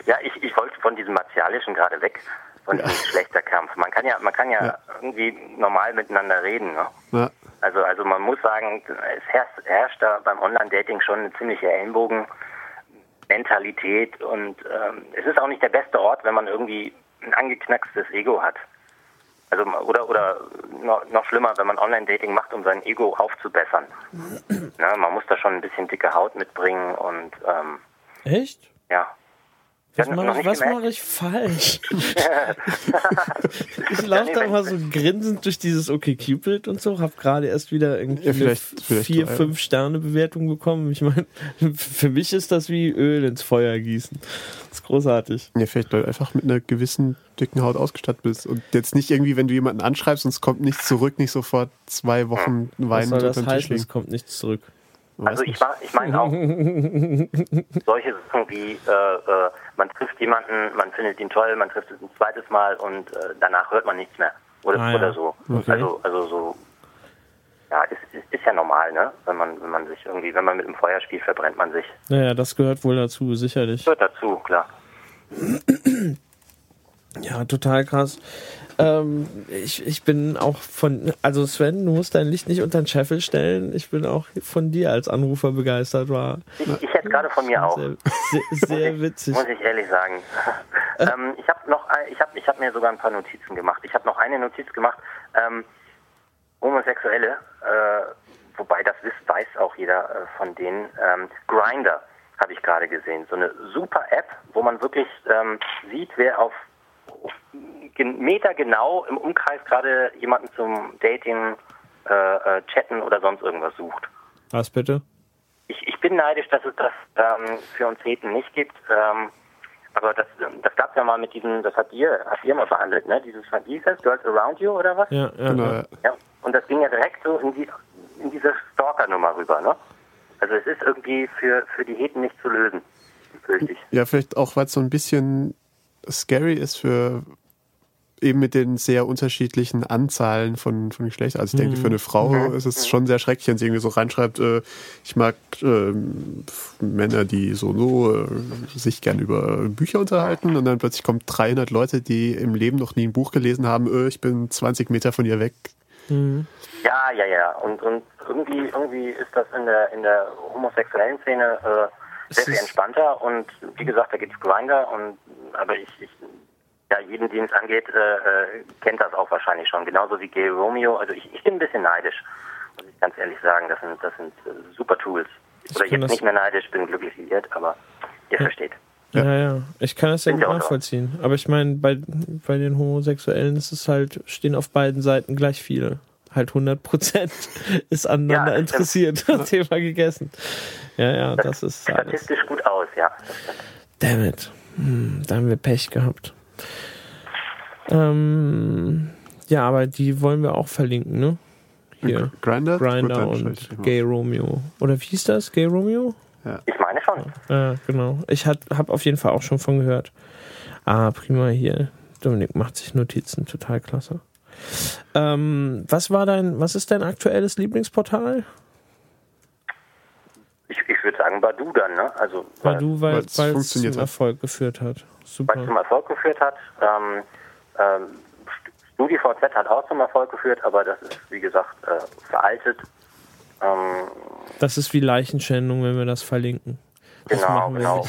Ja, ich, ich wollte von diesem Martialischen gerade weg, von diesem Geschlechterkampf. Man kann ja, man kann ja, Ja. irgendwie normal miteinander reden. Ne? ja, Also, also man muss sagen, es herrscht, herrscht da beim Online-Dating schon eine ziemliche Ellenbogen-Mentalität und ähm, es ist auch nicht der beste Ort, wenn man irgendwie ein angeknackstes Ego hat. Also oder oder noch, noch schlimmer, wenn man Online-Dating macht, um sein Ego aufzubessern. Na, man muss da schon ein bisschen dicke Haut mitbringen und ähm, Echt? ja. Was mache was gemerkt? mach ich falsch? ich laufe da mal so grinsend durch dieses OkCupid und so, habe gerade erst wieder irgendwie Ja, eine vielleicht- vielleicht vier, ja. fünf Sterne Bewertung bekommen. Ich meine, für mich ist das wie Öl ins Feuer gießen. Das ist großartig. ja, vielleicht weil du einfach mit einer gewissen dicken Haut ausgestattet bist und jetzt nicht irgendwie, wenn du jemanden anschreibst und es kommt nichts zurück, nicht sofort zwei Wochen Was weinend soll unter das dem Tisch heißen? Es liegen. kommt nichts zurück. Also ich, war, ich meine auch solche Sachen wie äh, äh, man trifft jemanden, man findet ihn toll, man trifft ihn ein zweites Mal und äh, danach hört man nichts mehr oder, Ah, ja. oder so. Okay. Also also so ja ist, ist, ist ja normal, ne? Wenn man wenn man sich irgendwie wenn man mit dem Feuer spielt, verbrennt man sich. Naja, das gehört wohl dazu, sicherlich. Gehört dazu, klar. Ja, total krass. Ähm, ich, ich bin auch von, also Sven, du musst dein Licht nicht unter den Scheffel stellen. Ich bin auch von dir als Anrufer begeistert, war Ich, ich hätte gerade von mir auch. sehr, sehr, sehr witzig. Muss ich ehrlich sagen. ähm, ich habe noch, ein- ich habe, ich habe mir sogar ein paar Notizen gemacht. Ich habe noch eine Notiz gemacht. Ähm, Homosexuelle, äh, wobei das wisst, weiß auch jeder äh, von denen. Ähm, Grinder habe ich gerade gesehen. So eine super App, wo man wirklich ähm, sieht, wer auf Meter genau im Umkreis gerade jemanden zum Dating, äh, äh, Chatten oder sonst irgendwas sucht. Was bitte? Ich, ich bin neidisch, dass es das ähm, für uns Heten nicht gibt. Ähm, Aber das, das gab es ja mal mit diesem, das habt ihr, habt ihr mal behandelt, ne? Dieses, wie hieß das? Girls Around You oder was? Ja, ja, Genau, ja. ja. Ja. Und das ging ja direkt so in, die, in diese Stalker-Nummer rüber, ne? Also es ist irgendwie für, für die Heten nicht zu lösen, fürchte ich. Ja, vielleicht auch, weil es so ein bisschen scary ist für eben mit den sehr unterschiedlichen Anzahlen von, von Geschlechtern. Also ich denke, für eine Frau ist es schon sehr schrecklich, wenn sie irgendwie so reinschreibt, äh, ich mag ähm, Männer, die so so äh, sich gern über Bücher unterhalten und dann plötzlich kommen 300 Leute, die im Leben noch nie ein Buch gelesen haben, äh, ich bin 20 Meter von ihr weg. Ja, ja, ja. Und, und irgendwie, irgendwie ist das in der, in der homosexuellen Szene äh, sehr viel entspannter. Und wie gesagt, da gibt's Grinder. Und aber ich, ich ja, jeden, den es angeht, äh, äh, kennt das auch wahrscheinlich schon. Genauso wie Gay Romeo. Also ich, ich bin ein bisschen neidisch, muss ich ganz ehrlich sagen. Das sind, das sind äh, super Tools. Oder kann jetzt nicht mehr neidisch, bin glücklich liiert, aber ihr versteht. Ja, ja, ich kann das ja gut ja nachvollziehen. Aber ich meine, bei, bei den Homosexuellen ist es halt, stehen auf beiden Seiten gleich viele. Halt 100 Prozent ist aneinander Ja, das interessiert. Thema gegessen. Ja, ja, das ist alles. Statistisch gut aus, ja. Das. Damn it. Hm, da haben wir Pech gehabt. Ähm, ja, aber die wollen wir auch verlinken, ne? Hier. Grinder? Grinder und Gay Romeo. Oder wie hieß das? Gay Romeo? Ich meine schon. Ja, genau. Ich habe auf jeden Fall auch schon von gehört. Ah, prima hier. Dominik macht sich Notizen, total klasse. Ähm, was war dein, was ist dein aktuelles Lieblingsportal? Ich, ich würde sagen Badu dann, ne? Also Weil du, weil es zum. Erfolg geführt hat. weil es Super. zum Erfolg geführt hat. Ähm, ähm, StudiVZ hat auch zum Erfolg geführt, aber das ist, wie gesagt, äh, veraltet. Ähm, Das ist wie Leichenschändung, wenn wir das verlinken. Das genau, genau.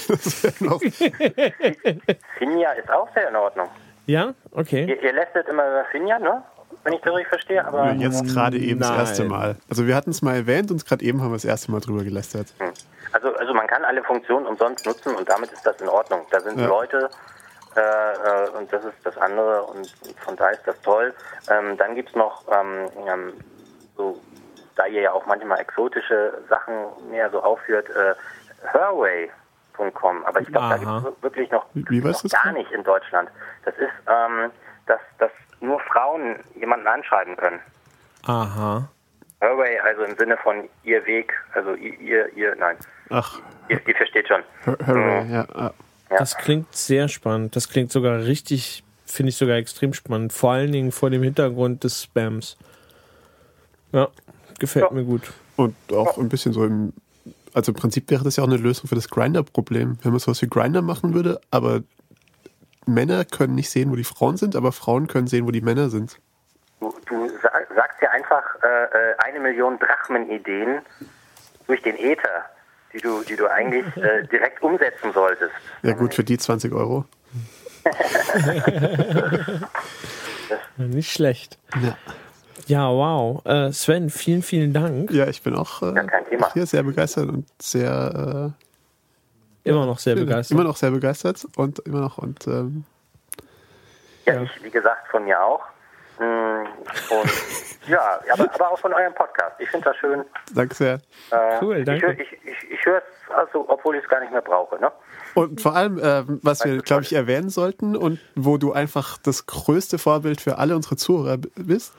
Finja ist auch sehr in Ordnung. Ja? Okay. Ihr, ihr lästet immer über Finja, ne? Wenn ich das richtig verstehe, aber Jetzt gerade eben das Nein. erste Mal. Also wir hatten es mal erwähnt und gerade eben haben wir das erste Mal drüber gelästert. also, also man kann alle Funktionen umsonst nutzen und damit ist das in Ordnung. Da sind Ja. Leute äh, äh, und das ist das andere und von da ist das toll. Ähm, dann gibt's noch ähm, ähm, so, da ihr ja auch manchmal exotische Sachen mehr so aufführt, äh, Herway.com. Aber ich glaube, da Aha. gibt's es wirklich noch, Wie- wie noch gar nicht in Deutschland. Das ist, ähm, dass, dass nur Frauen jemanden anschreiben können. Aha. Herway, also im Sinne von ihr Weg, also ihr, ihr, ihr nein, Ach, ihr, ihr versteht schon. Hur- Hurray, ja. ah. Ja. Das klingt sehr spannend. Das klingt sogar richtig, finde ich sogar extrem spannend. Vor allen Dingen vor dem Hintergrund des Spams. Ja, gefällt Ja. mir gut. Und auch ein bisschen so im, also im Prinzip wäre das ja auch eine Lösung für das Grinder-Problem, wenn man sowas wie Grinder machen würde, aber Männer können nicht sehen, wo die Frauen sind, aber Frauen können sehen, wo die Männer sind. Du, du sa- sagst ja einfach äh, äh, eine Million Drachmen-Ideen durch den Äther, die du, die du eigentlich äh, direkt umsetzen solltest. Ja gut, für die 20 Euro. Nicht schlecht. Ja, Ja, wow. Äh, Sven, vielen, vielen Dank. ja ich bin auch äh, hier sehr begeistert und sehr Immer noch sehr äh, begeistert. immer noch sehr begeistert und immer noch und ähm, Ja, Ja. ich, wie gesagt, von mir auch. Mm, Und ja, aber, aber auch von eurem Podcast. Ich finde das schön. danke sehr. Äh, Cool, danke. Ich, ich, ich, ich höre es, also, obwohl ich es gar nicht mehr brauche. Ne? Und vor allem, ähm, was wir, glaube ich, erwähnen sollten und wo du einfach das größte Vorbild für alle unsere Zuhörer bist,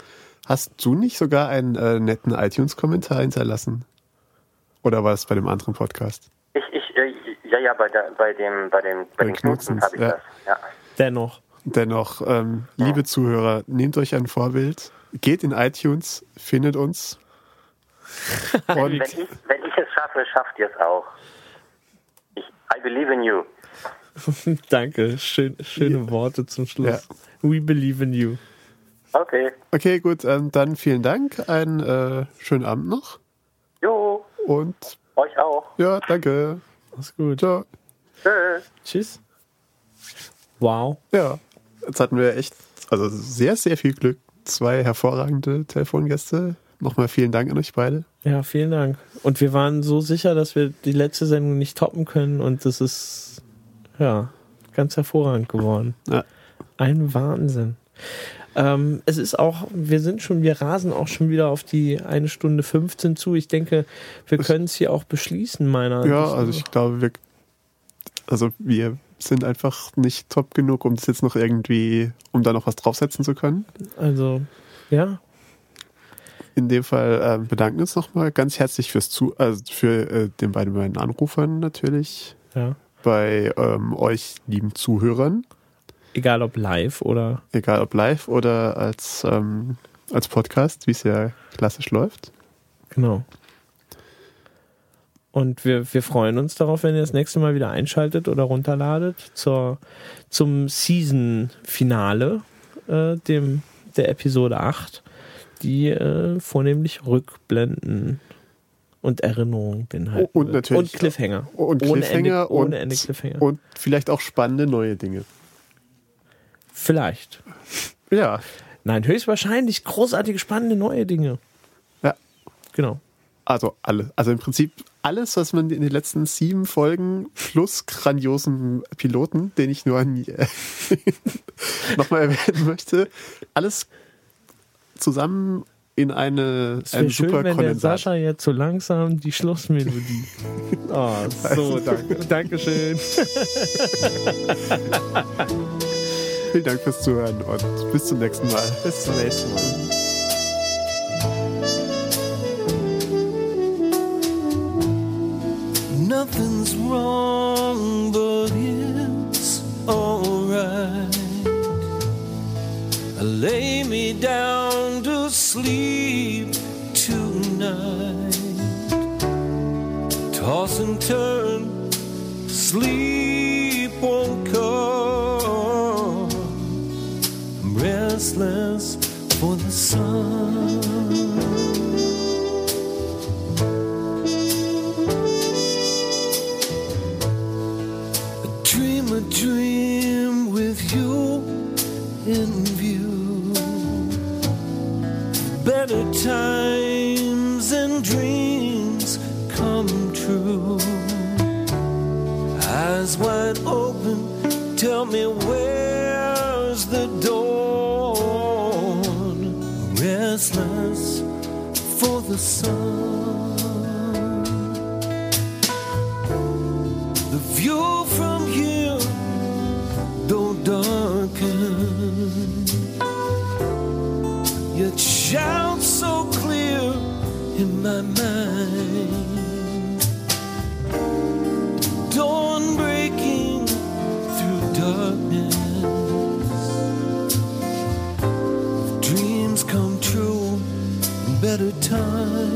hast du nicht sogar einen äh, netten iTunes-Kommentar hinterlassen? Oder war es bei dem anderen Podcast? Ich, ich, äh, ja, ja, bei, der, bei dem, bei dem, bei, Bei den Knutzen Knutzens, habe ich ja. das. Ja. Dennoch. Dennoch, ähm, liebe Zuhörer, nehmt euch ein Vorbild, geht in iTunes, findet uns. Und Wenn ich, wenn ich es schaffe, schafft ihr es auch. Ich, I believe in you. Danke. Schön, schöne Worte zum Schluss. We believe in you. Okay. okay, gut, ähm, dann vielen Dank, einen äh, schönen Abend noch Jo, und euch auch. ja, danke. Mach's gut. Ciao. Tschüss. Tschüss. Wow. Ja, jetzt hatten wir echt, also sehr, sehr viel Glück. Zwei hervorragende Telefongäste. Nochmal vielen Dank an euch beide. Ja, vielen Dank. Und wir waren so sicher, dass wir die letzte Sendung nicht toppen können und das ist ja ganz hervorragend geworden. Ja. Ein Wahnsinn. Ähm, es ist auch, wir sind schon, wir rasen auch schon wieder auf die eine Stunde 15 zu. Ich denke, wir können es hier auch beschließen, meiner Ja, Ansicht also nach. ich glaube, wir, also wir sind einfach nicht top genug, um das jetzt noch irgendwie, um da noch was draufsetzen zu können. Also, ja. In dem Fall äh, bedanken wir uns nochmal ganz herzlich fürs Zu, also für äh, den beiden, beiden Anrufern natürlich, Ja. bei ähm, euch lieben Zuhörern, Egal ob live oder. egal ob live oder als, ähm, als Podcast, wie es ja klassisch läuft. Genau. Und wir, wir freuen uns darauf, wenn ihr das nächste Mal wieder einschaltet oder runterladet zur, zum Season-Finale, äh, dem, der Episode 8, die äh, vornehmlich Rückblenden und Erinnerungen beinhalten. Und natürlich- Und Cliffhanger. Und ohne Cliffhanger Ende, ohne und, Ende Cliffhanger. und vielleicht auch spannende neue Dinge. Vielleicht. Ja, Nein, höchstwahrscheinlich großartige, spannende neue Dinge. Ja. Genau. also alle. Also im Prinzip alles, was man in den letzten sieben Folgen plus grandiosen Piloten, den ich nur an nochmal erwähnen möchte, alles zusammen in eine, Es wäre ein schön, super wenn der Kondensat. Sascha jetzt so langsam die Schlussmelodie. Oh, so, danke. Dankeschön. Vielen Dank fürs Zuhören und bis zum nächsten Mal. Bis zum nächsten Mal. Nothing's wrong, but it's alright. I lay me down to sleep tonight. Toss and turn, sleep tell me where's the dawn. Restless for the sun. In